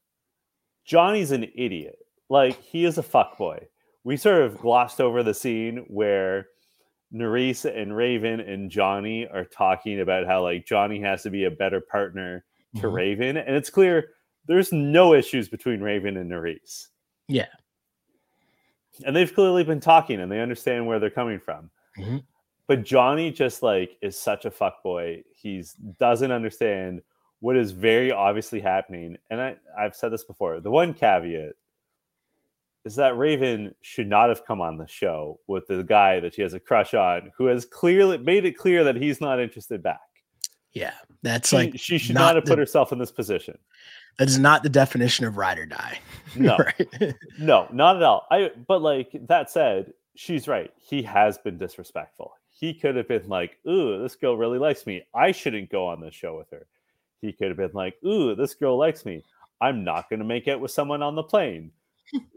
Johnny's an idiot. Like he is a fuck boy we sort of glossed over the scene where Nurys and Raven and Johnny are talking about how like Johnny has to be a better partner to mm-hmm. Raven, and it's clear there's no issues between Raven and Nurys. Yeah, and they've clearly been talking and they understand where they're coming from. Mm-hmm. But Johnny just like is such a fuck boy. He's doesn't understand what is very obviously happening. And I, I've said this before. The one caveat is that Raven should not have come on the show with the guy that she has a crush on, who has clearly made it clear that he's not interested back. Yeah, that's she, like she should not, not have the, put herself in this position. That is not the definition of ride or die. No, right? no, not at all. I but like that said, she's right. He has been disrespectful. He could have been like, "Ooh, this girl really likes me. I shouldn't go on this show with her." He could have been like, "Ooh, this girl likes me. I'm not going to make it with someone on the plane."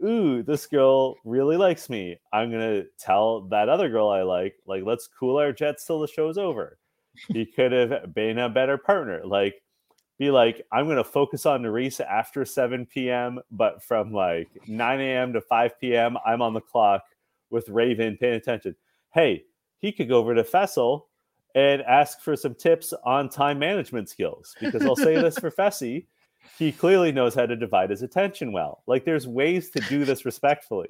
Ooh, this girl really likes me. I'm gonna tell that other girl I like, like, let's cool our jets till the show's over. He could have been a better partner. Like, be like, I'm gonna focus on Nurys after 7 p.m., but from like 9 a.m. to 5 p.m., I'm on the clock with Raven paying attention. Hey, he could go over to Fessy and ask for some tips on time management skills because I'll say this for Fessy he clearly knows how to divide his attention well. Like there's ways to do this respectfully.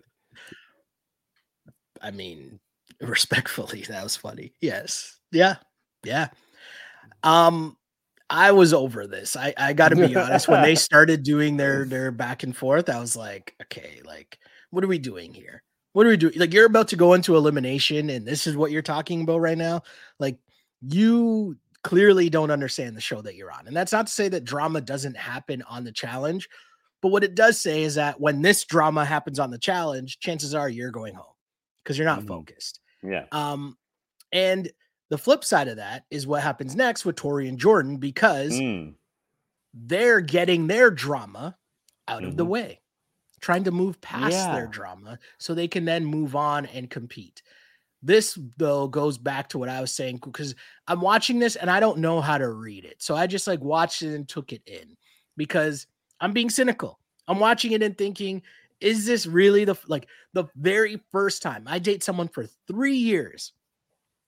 I mean, respectfully, that was funny. Yes. Yeah. Yeah. Um, I was over this. I, I gotta be honest. When they started doing their their back and forth, I was like, okay, like, what are we doing here? What are we doing? Like, you're about to go into elimination, and this is what you're talking about right now. Like, you clearly don't understand the show that you're on. And that's not to say that drama doesn't happen on the challenge, but what it does say is that when this drama happens on the challenge, chances are you're going home because you're not mm-hmm. focused. Yeah. Um, and the flip side of that is what happens next with Tori and Jordan because mm. they're getting their drama out mm-hmm. of the mm-hmm. way, trying to move past yeah. their drama so they can then move on and compete. This though goes back to what I was saying because I'm watching this and I don't know how to read it. So I just like watched it and took it in because I'm being cynical. I'm watching it and thinking, is this really the like the very first time I date someone for 3 years?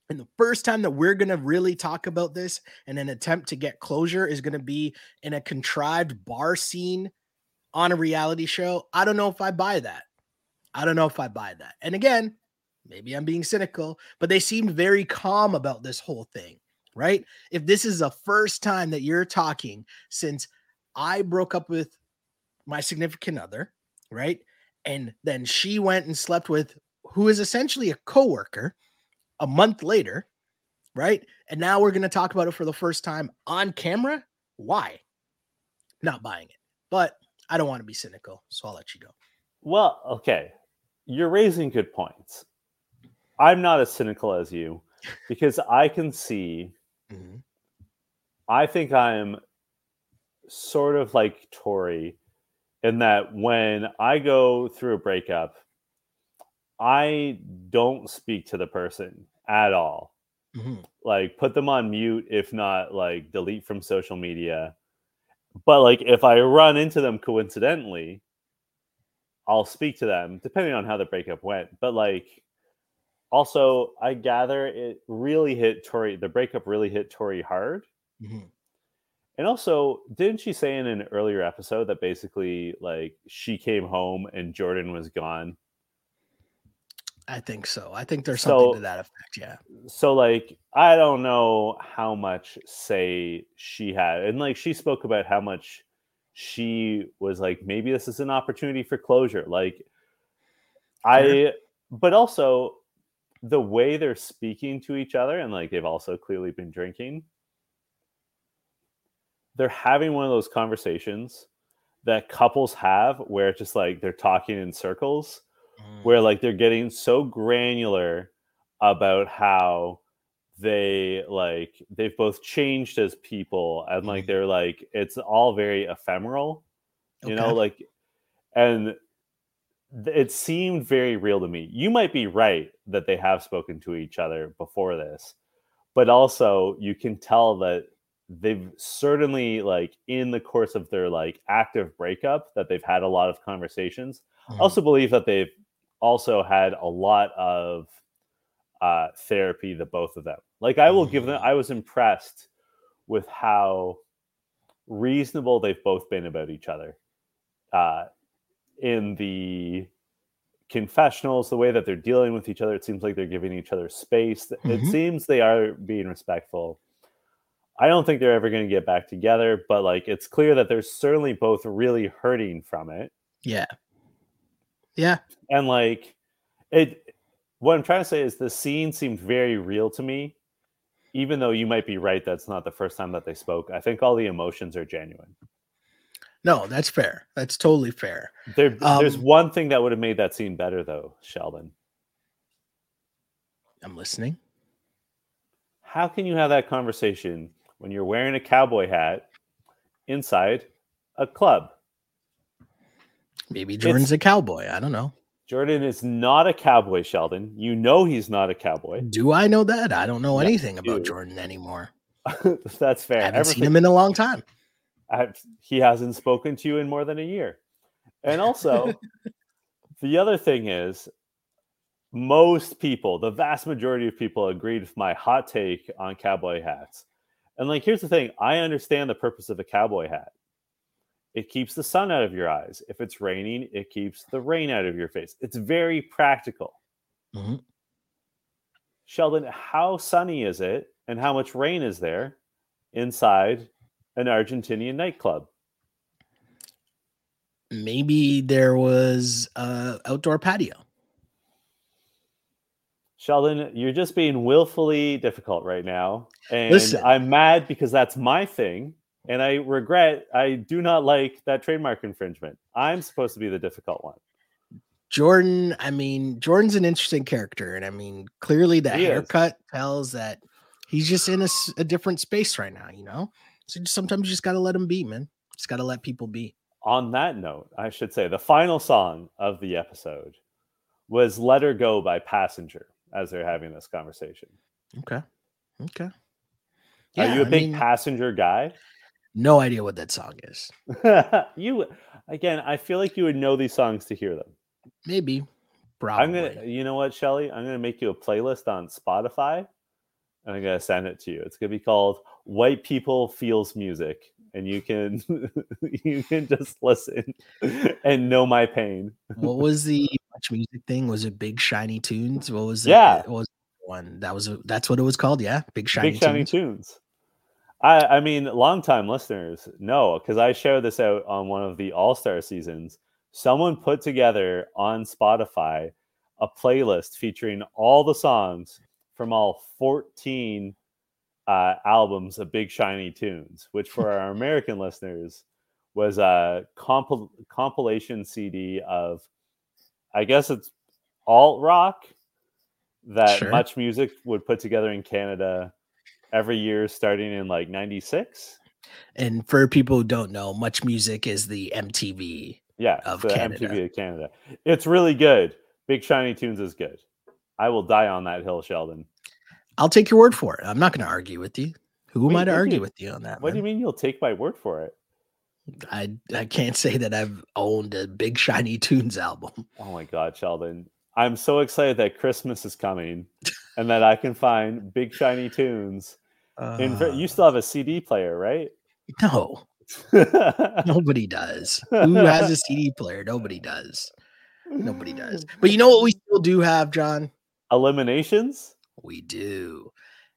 And the first time that we're going to really talk about this and an attempt to get closure is going to be in a contrived bar scene on a reality show. I don't know if I buy that. I don't know if I buy that. And again, maybe I'm being cynical, but they seemed very calm about this whole thing, right? If this is the first time that you're talking since I broke up with my significant other, right? And then she went and slept with who is essentially a coworker a month later, right? And now we're going to talk about it for the first time on camera. Why? Not buying it. But I don't want to be cynical, so I'll let you go. Well, okay. You're raising good points. I'm not as cynical as you because I can see, Mm-hmm. I think I'm sort of like Tori in that when I go through a breakup, I don't speak to the person at all. Mhm. Like put them on mute, if not like delete from social media. But like if I run into them coincidentally, I'll speak to them depending on how the breakup went. But like also I gather it really hit Tori the breakup really hit Tori hard. Mhm. And also, didn't she say in an earlier episode that basically like she came home and Jordan was gone? I think so. I think there's something So- to that effect. Yeah. so like i don't know how much say she had and like she spoke about how much she was like maybe this is an opportunity for closure like i but also the way they're speaking to each other and like they've also clearly been drinking they're having one of those conversations that couples have where it's just like they're talking in circles Mm. where like they're getting so granular about how they like they've both changed as people and like Mhm. they're like it's all very ephemeral you know like and it seemed very real to me you might be right that they have spoken to each other before this but also you can tell that they've certainly like in the course of their like active breakup that they've had a lot of conversations I Mhm. also believe that they've also had a lot of uh, therapy, the both of them. Like I will give them, Mm. I was impressed with how reasonable they've both been about each other. Uh, in the confessionals, the way that they're dealing with each other, it seems like they're giving each other space. It Mhm. seems they are being respectful. I don't think they're ever going to get back together, but like it's clear that they're certainly both really hurting from it yeah. Yeah. and like it what i'm trying to say is the scene seemed very real to me even though you might be right that's not the first time that they spoke i think all the emotions are genuine No, that's fair. That's totally fair. there, there's Um, one thing that would have made that scene better though sheldon I'm listening. how can you have that conversation when you're wearing a cowboy hat inside a club Maybe Jordan's a cowboy. I don't know. jordan is not a cowboy sheldon you know he's not a cowboy Do I know that? I don't know Yeah, anything about. Jordan anymore. that's fair I haven't seen him in a long time. I, he hasn't spoken to you in more than a year. And also, the other thing is, most people, the vast majority of people, agreed with my hot take on cowboy hats. And like, here's the thing: I understand the purpose of a cowboy hat. It keeps the sun out of your eyes. If it's raining, it keeps the rain out of your face. It's very practical. Mhm. Sheldon, how sunny is it, and how much rain is there inside an Argentinian nightclub? Maybe there was a outdoor patio. Sheldon, you're just being willfully difficult right now. And Listen. I'm mad because that's my thing. And I regret, I do not like that trademark infringement. I'm supposed to be the difficult one. Jordan, I mean, Jordan's an interesting character. And I mean, clearly the He is. haircut tells that he's just in a different space right now, you know? So sometimes you just got to let them be, man. Just got to let people be. On that note, I should say the final song of the episode was Let Her Go by Passenger as they're having this conversation. Okay. Okay. Are you a I big mean, passenger guy? no idea what that song is. you, again, I feel like you would know these songs to hear them. Maybe. Probably. I'm gonna, you know what, Shelly? I'm gonna make you a playlist on Spotify, and I'm gonna send it to you. It's gonna be called "White People Feels Music," and you can you can just listen and know my pain. what was the much music thing? Was it Big Shiny Tunes? What was it? Yeah. What was one that was a, that's what it was called? Yeah, Big Shiny Big shiny Tunes. tunes. I I mean, long time listeners know because I shared this out on one of the All Star seasons. Someone put together on Spotify a playlist featuring all the songs from all 14 uh, albums of Big Shiny Tunes, which for our American listeners was a compil- compilation CD of, I guess it's alt rock that Sure. Much Music would put together in Canada every year starting in like 96. And for people who don't know, Much Music is the MTV. Yeah, Of the Canada. MTV of Canada. It's really good. Big Shiny Tunes is good. I will die on that hill, Sheldon. I'll take your word for it. I'm not going to argue with you. Who am I to argue you- with you on that? What do you mean you'll take my word for it? I I can't say that I've owned a Big Shiny Tunes album. Oh my God, Sheldon. I'm so excited that Christmas is coming and that I can find Big Shiny Tunes. In, you Uh, still have a CD player, right? no, nobody does. Who has a CD player? Nobody does. Nobody does. But you know what we still do have, John? Eliminations? We do.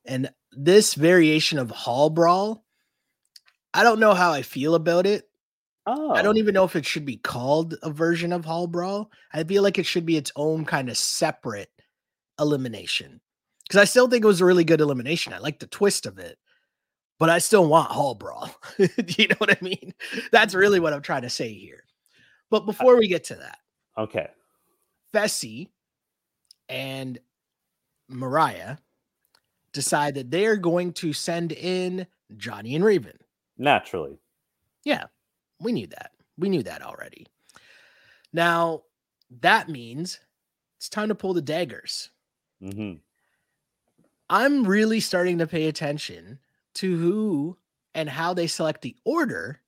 And this variation of Hall Brawl, I don't know how I feel about it. Oh, I don't oh. even know if it should be called a version of Hall Brawl. I feel like it should be its own kind of separate elimination. Because I still think it was a really good elimination. I like the twist of it, but I still want Hall Brawl. you know what I mean? That's really what I'm trying to say here. But uh before we get to that, Okay. Fessy and Mariah decide that they're going to send in Johnny and Raven. Naturally. Yeah, we knew that. We knew that already. Now, that means it's time to pull the daggers. hmm I'm really starting to pay attention to who and how they select the order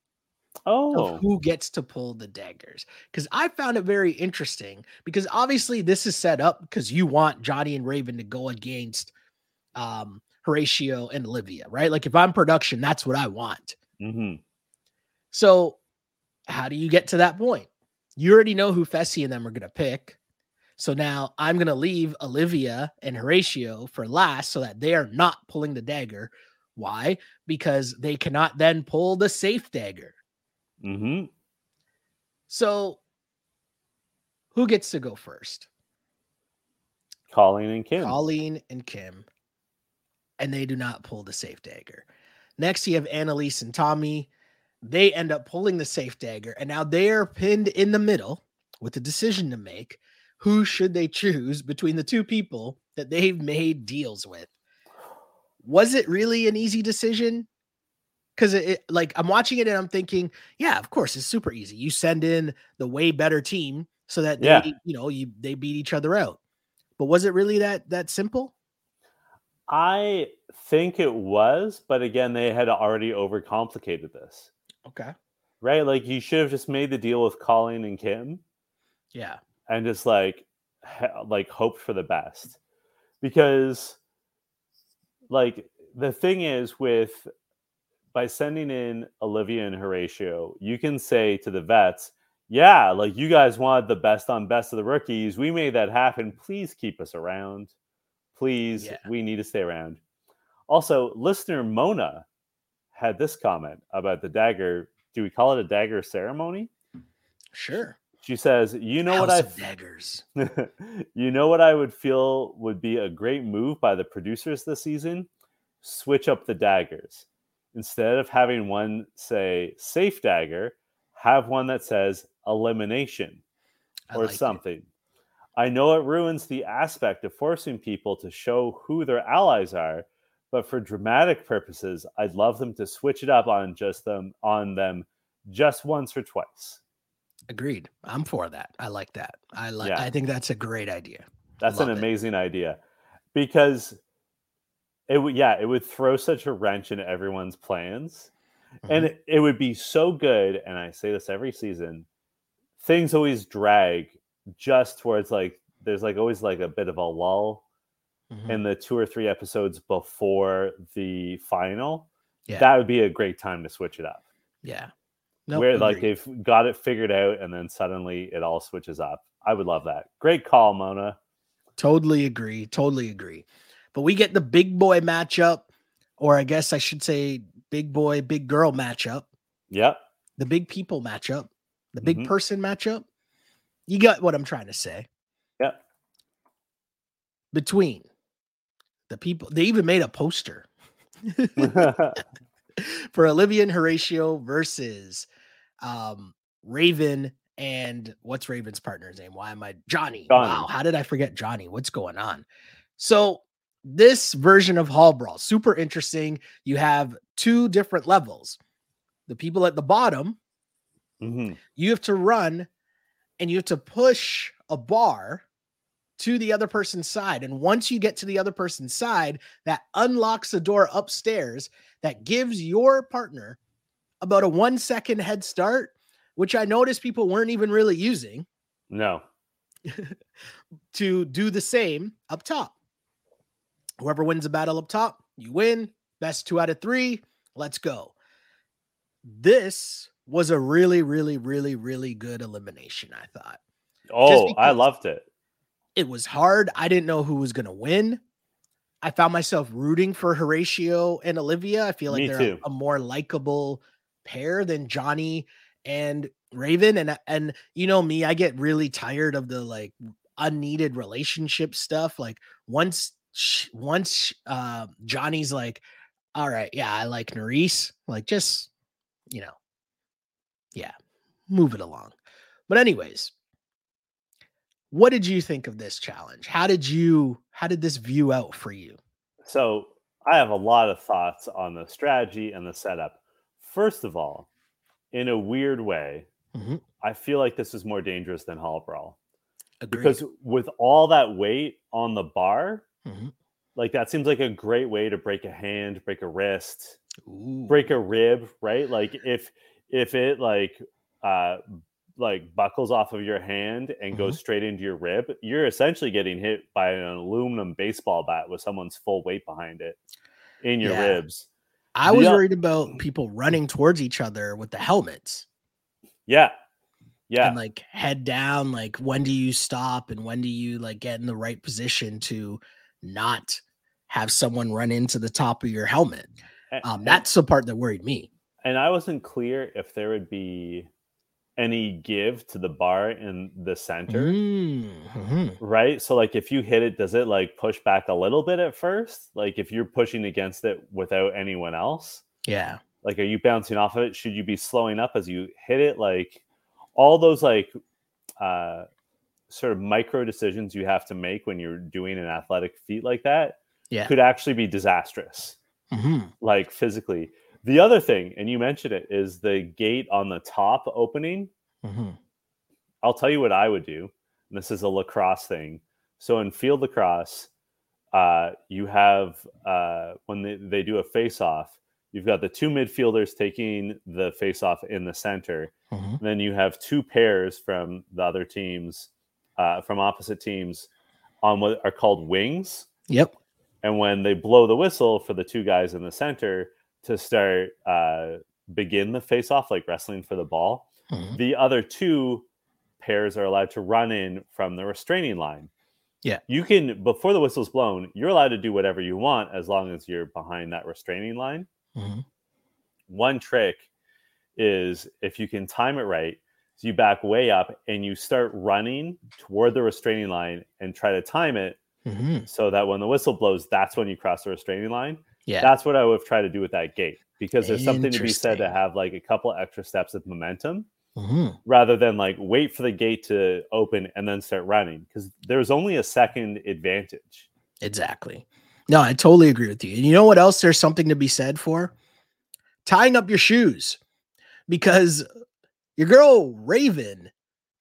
Oh, of who gets to pull the daggers. Because I found it very interesting because obviously this is set up because you want Johnny and Raven to go against um Horatio and Olivia, right? Like if I'm production, that's what I want. Mm-hmm. So, how do you get to that point? You already know who Fessy and them are going to pick. So now I'm going to leave Olivia and Horatio for last so that they are not pulling the dagger. Why? Because they cannot then pull the safe dagger. Hmm So, who gets to go first? Colleen and Kim. Colleen and Kim. And they do not pull the safe dagger. Next, you have Annalise and Tommy. They end up pulling the safe dagger. And now they are pinned in the middle with a decision to make. Who should they choose between the two people that they've made deals with? Was it really an easy decision? Because it, it- like I'm watching it and I'm thinking, yeah, of course, it's super easy. You send in the way better team so that they, Yeah. you know, you they beat each other out. But was it really that that simple? I think it was, but again, they had already overcomplicated this, Okay. right? Like you should have just made the deal with Colleen and Kim Yeah. and just like like hoped for the best because like the thing is with by sending in Olivia and Horatio, you can say to the vets, yeah, like you guys wanted the best on best of the rookies. We made that happen. Please keep us around. Please, Yeah. we need to stay around. Also, listener Mona had this comment about the dagger. Do we call it a dagger ceremony? Sure. She says, "You know what House I of daggers. you know what I would feel would be a great move by the producers this season? Switch up the daggers. Instead of having one say safe dagger, have one that says elimination or like it. something. I know it ruins the aspect of forcing people to show who their allies are, but for dramatic purposes, I'd love them to switch it up on just them on them just once or twice. Agreed. I'm for that. I like that. I like. Yeah. I think that's a great idea. That's an Love it. amazing idea because it would yeah, it would throw such a wrench in everyone's plans. And Mhm. it, it would be so good, and I say this every season, things always drag just towards like there's like always like a bit of a lull Mhm. in the two or three episodes before the final. Yeah. That would be a great time to switch it up. yeah. Nope, where like they've got it figured out and then suddenly it all switches up. I would love that. Great call, Mona. Totally agree. Totally agree. But we get the big boy matchup, or I guess I should say big boy, big girl matchup, Yep. the big people matchup, the big Mhm. person matchup. You got what I'm trying to say. Yep. Between the people, they even made a poster. for Olivia and Horatio versus um, Raven and what's Raven's partner's name? Why am I Johnny? Johnny. Wow, how did I forget Johnny? What's going on? So this version of Hall Brawl, super interesting. You have two different levels. The people at the bottom, Mhm. you have to run and you have to push a bar to the other person's side. And once you get to the other person's side, that unlocks the door upstairs that gives your partner about a one second head start, which I noticed people weren't even really using No. to do the same up top. Whoever wins the battle up top, you win. Best two out of three. Let's go. This was a really, really, really, really good elimination, I thought. Oh, I loved it. It was hard. I didn't know who was going to win. I found myself rooting for Horatio and Olivia. I feel like Me they're a, a more likable pair than Johnny and Raven. And and you know me, I get really tired of the like unneeded relationship stuff. Like once once uh, Johnny's like, all right, yeah, I like Nurys. Like just you know, yeah, move it along. But anyways, what did you think of this challenge? How did you how did this view out for you? So I have a lot of thoughts on the strategy and the setup. First of all, in a weird way, Mhm. I feel like this is more dangerous than Hall Brawl Agreed. because with all that weight on the bar, Mhm. like that seems like a great way to break a hand, break a wrist, Ooh. break a rib, right? Like if if it like uh like buckles off of your hand and goes straight into your rib, you're essentially getting hit by an aluminum baseball bat with someone's full weight behind it in your Yeah. ribs. I was the- worried about people running towards each other with the helmets Yeah. Yeah. and like head down. Like when do you stop and when do you like get in the right position to not have someone run into the top of your helmet? Um, that's the part that worried me. and I wasn't clear if there would be any give to the bar in the center. Mhm. Right. So like if you hit it, does it like push back a little bit at first? Like if you're pushing against it without anyone else, Yeah. like are you bouncing off of it? Should you be slowing up as you hit it? Like all those like uh sort of micro decisions you have to make when you're doing an athletic feat like that Yeah. could actually be disastrous, Mhm. like physically. The other thing, and you mentioned it, is the gate on the top opening. Mhm. I'll tell you what I would do. And this is a lacrosse thing. So in field lacrosse, uh, you have uh, when they, they do a face off, you've got the two midfielders taking the face off in the center. Mhm. Then you have two pairs from the other teams, uh, from opposite teams, on what are called wings. Yep. And when they blow the whistle for the two guys in the center to start uh, begin the face off, like wrestling for the ball, Mhm. the other two pairs are allowed to run in from the restraining line. Yeah. You can, before the whistle's blown, you're allowed to do whatever you want as long as you're behind that restraining line. Mhm. One trick is if you can time it right, so you back way up and you start running toward the restraining line and try to time it Mhm. so that when the whistle blows, that's when you cross the restraining line. Yeah. That's what I would try to do with that gate because there's something to be said to have like a couple extra steps of momentum Mhm. rather than like wait for the gate to open and then start running because there's only a second advantage. Exactly. No, I totally agree with you. And you know what else there's something to be said for? Tying up your shoes. Because your girl Raven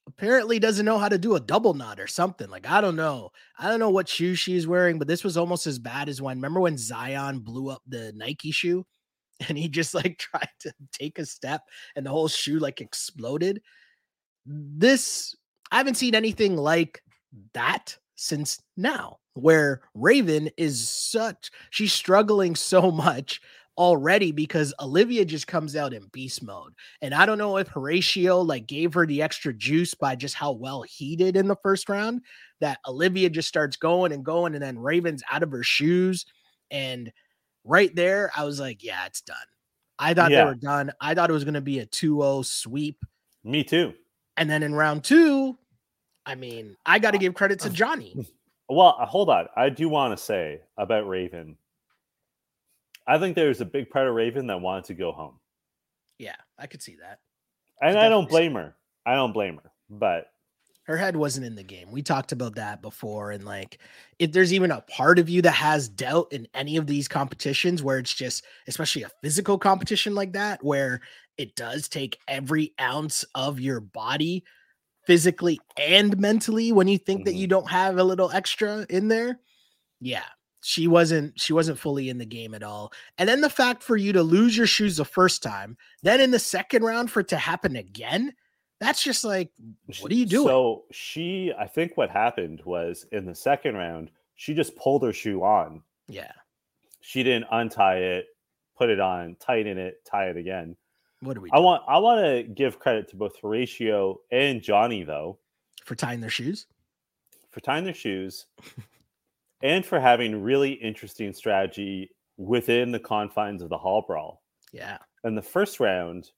apparently doesn't know how to do a double knot or something. Like, I don't know. I don't know what shoe she's wearing, but this was almost as bad as when remember when Zion blew up the Nike shoe and he just like tried to take a step and the whole shoe like exploded. This I haven't seen anything like that since now, where Raven is such she's struggling so much already because Olivia just comes out in beast mode. And I don't know if Horatio like gave her the extra juice by just how well he did in the first round that Olivia just starts going and going and then Raven's out of her shoes and right there I was like, yeah, it's done. I thought they were done. I thought it was going to be a 2-0 sweep Me too. and then in round 2, I mean, I got to give credit to Johnny. Well, uh, hold on. I do want to say about Raven. I think there's a big part of Raven that wanted to go home. Yeah, I could see that. And I don't blame her. I don't blame her. But her head wasn't in the game. We talked about that before. And like, if there's even a part of you that has doubt in any of these competitions where it's just, especially a physical competition like that, where it does take every ounce of your body physically and mentally when you think mm-hmm. that you don't have a little extra in there. Yeah, she wasn't she wasn't fully in the game at all. And then the fact for you to lose your shoes the first time, then in the second round for it to happen again, that's just like what are you doing? So she I think what happened was in the second round, she just pulled her shoe on. Yeah. She didn't untie it, put it on, tighten it, tie it again. What do we do? I want I want to give credit to both Horatio and Johnny though. For tying their shoes? For tying their shoes and for having really interesting strategy within the confines of the hall brawl. Yeah. In the first round,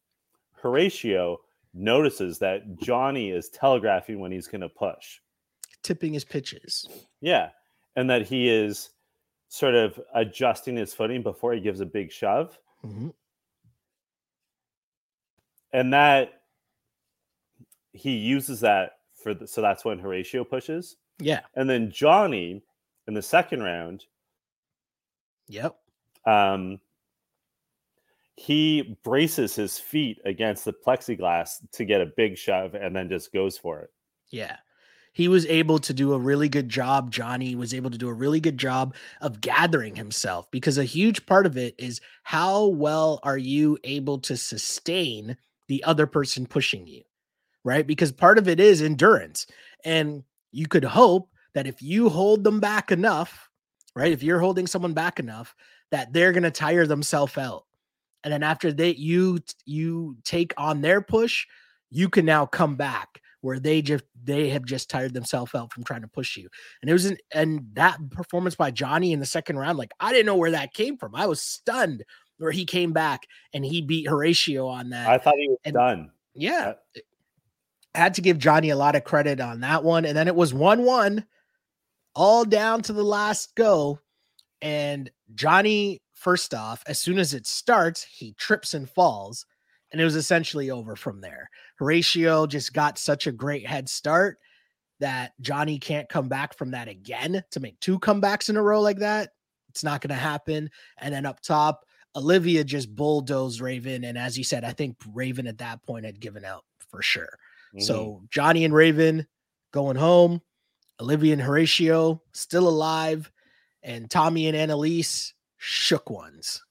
Horatio notices that Johnny is telegraphing when he's going to push, tipping his pitches. Yeah. And that he is sort of adjusting his footing before he gives a big shove. Mm-hmm. And that he uses that for the, so that's when Horatio pushes. Yeah. And then Johnny in the second round. Yep. Um, he braces his feet against the plexiglass to get a big shove and then just goes for it. Yeah. He was able to do a really good job. Johnny was able to do a really good job of gathering himself because a huge part of it is how well are you able to sustain the other person pushing you, right? Because part of it is endurance. And you could hope that if you hold them back enough, right? If you're holding someone back enough, that they're going to tire themselves out. And then after that you you take on their push, you can now come back where they just they have just tired themselves out from trying to push you. And it was an, and that performance by Johnny in the second round, like I didn't know where that came from. I was stunned where he came back and he beat Horatio on that. I thought he was and, done. Yeah. I had to give Johnny a lot of credit on that one. And then it was 1 1 all down to the last go. And Johnny, first off, as soon as it starts, he trips and falls. And it was essentially over from there. Horatio just got such a great head start that Johnny can't come back from that again to make two comebacks in a row like that. It's not going to happen. And then up top, Olivia just bulldozed Raven. And as you said, I think Raven at that point had given out for sure. Mm-hmm. So Johnny and Raven going home. Olivia and Horatio still alive, and Tommy and Analyse shook ones.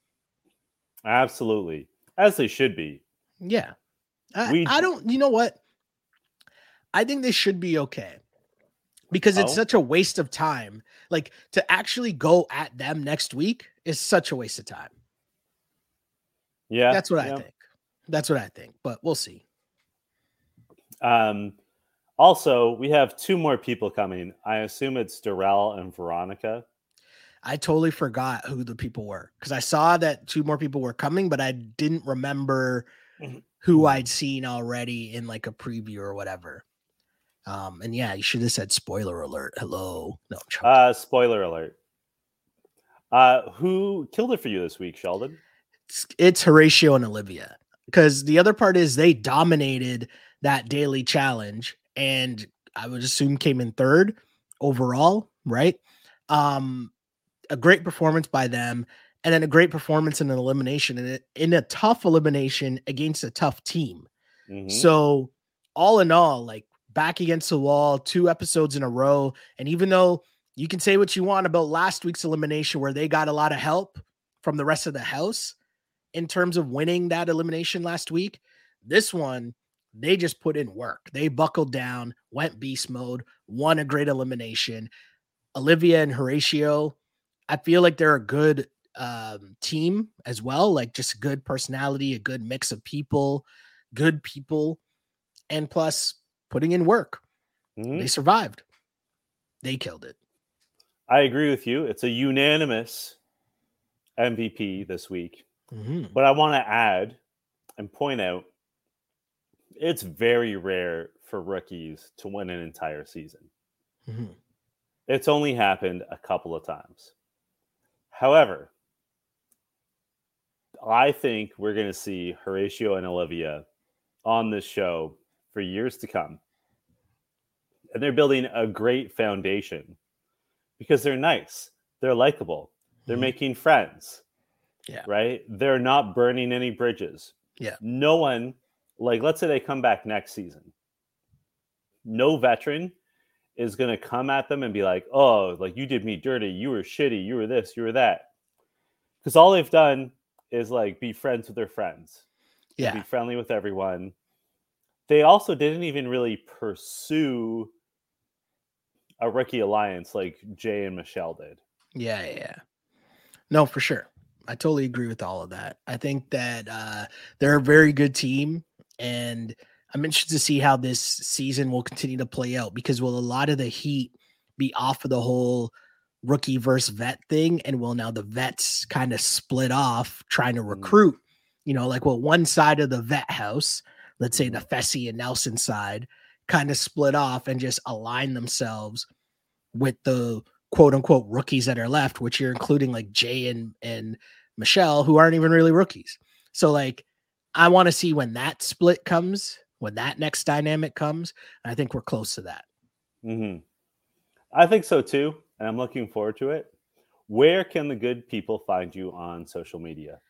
Absolutely, as they should be. Yeah, I, we... I don't. You know what? I think they should be okay because it's oh. such a waste of time. Like to actually go at them next week is such a waste of time. Yeah, that's what yeah. I think. That's what I think, but we'll see. Um, also, we have two more people coming. I assume it's Darrell and Veronica. I totally forgot who the people were because I saw that two more people were coming, but I didn't remember mm-hmm. who I'd seen already in like a preview or whatever. Um, and yeah, you should have said spoiler alert. Hello. No, uh, spoiler alert. Uh, who killed it for you this week, Sheldon? It's, it's Horatio and Olivia. Because the other part is they dominated that daily challenge and I would assume came in third overall, right? Um, a great performance by them, and then a great performance in an elimination in a, in a tough elimination against a tough team. Mm-hmm. So, all in all, like back against the wall, two episodes in a row, and even though you can say what you want about last week's elimination, where they got a lot of help from the rest of the house in terms of winning that elimination last week, this one they just put in work. They buckled down, went beast mode, won a great elimination. Olivia and Horatio, I feel like they're a good um, team as well, like just good personality, a good mix of people, good people, and plus putting in work. Mm-hmm. They survived. They killed it. I agree with you. It's a unanimous MVP this week. Mm-hmm. But I want to add and point out it's very rare for rookies to win an entire season. Mm-hmm. It's only happened a couple of times. However, I think we're going to see Horatio and Olivia on this show for years to come. And they're building a great foundation because they're nice, they're likable, they're mm-hmm. making friends. Yeah. Right? They're not burning any bridges. Yeah. No one, like, let's say they come back next season. No veteran is going to come at them and be like, oh, like you did me dirty. You were shitty. You were this, you were that. Because all they've done is like be friends with their friends. Yeah. Be friendly with everyone. They also didn't even really pursue a rookie alliance like Jay and Michele did. Yeah, yeah. No, for sure. I totally agree with all of that. I think that uh, they're a very good team, and I'm interested to see how this season will continue to play out because will a lot of the heat be off of the whole rookie versus vet thing, and will now the vets kind of split off trying to mm. recruit? You know, like well, one side of the vet house, let's say the mm. Fessy and Nelson side, kind of split off and just align themselves with the quote unquote rookies that are left, which you're including like Jay and and Michele, who aren't even really rookies. So like I want to see when that split comes, when that next dynamic comes. and I think we're close to that. Mm-hmm. I think so too, and I'm looking forward to it. Where can the good people find you on social media?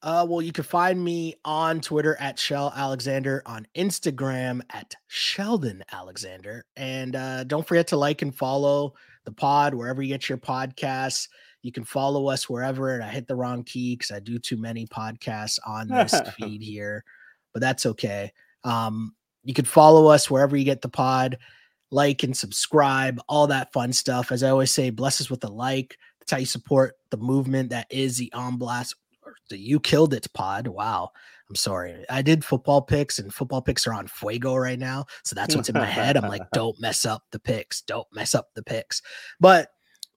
Uh, well, you can find me on Twitter at Shell Alexander, on Instagram at Sheldon Alexander, and uh, don't forget to like and follow the pod wherever you get your podcasts. You can follow us wherever, and I hit the wrong key because I do too many podcasts on this feed here, but that's okay. Um, you can follow us wherever you get the pod, like and subscribe, all that fun stuff. As I always say, bless us with a like. That's how you support the movement that is the On Blast the You Killed It pod. Wow. I'm sorry. I did football picks and football picks are on Fuego right now. So that's what's in my head. I'm like, don't mess up the picks. Don't mess up the picks. But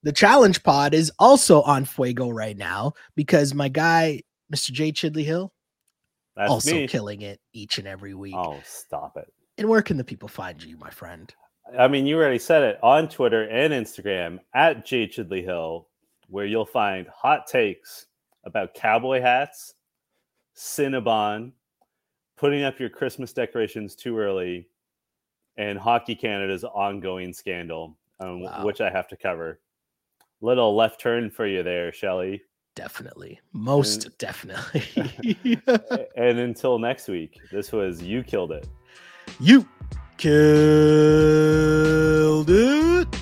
the challenge pod is also on Fuego right now because my guy, Mr. J. Chidley Hill, that's also me. killing it each and every week. Oh, stop it. And where can the people find you, my friend? I mean, you already said it on Twitter and Instagram at J. Chidley Hill, where you'll find hot takes about cowboy hats, Cinnabon, putting up your Christmas decorations too early, and Hockey Canada's ongoing scandal, um, wow. which I have to cover. Little left turn for you there, Shelly. Definitely. Most and, definitely. and until next week, this was You Killed It. You killed it.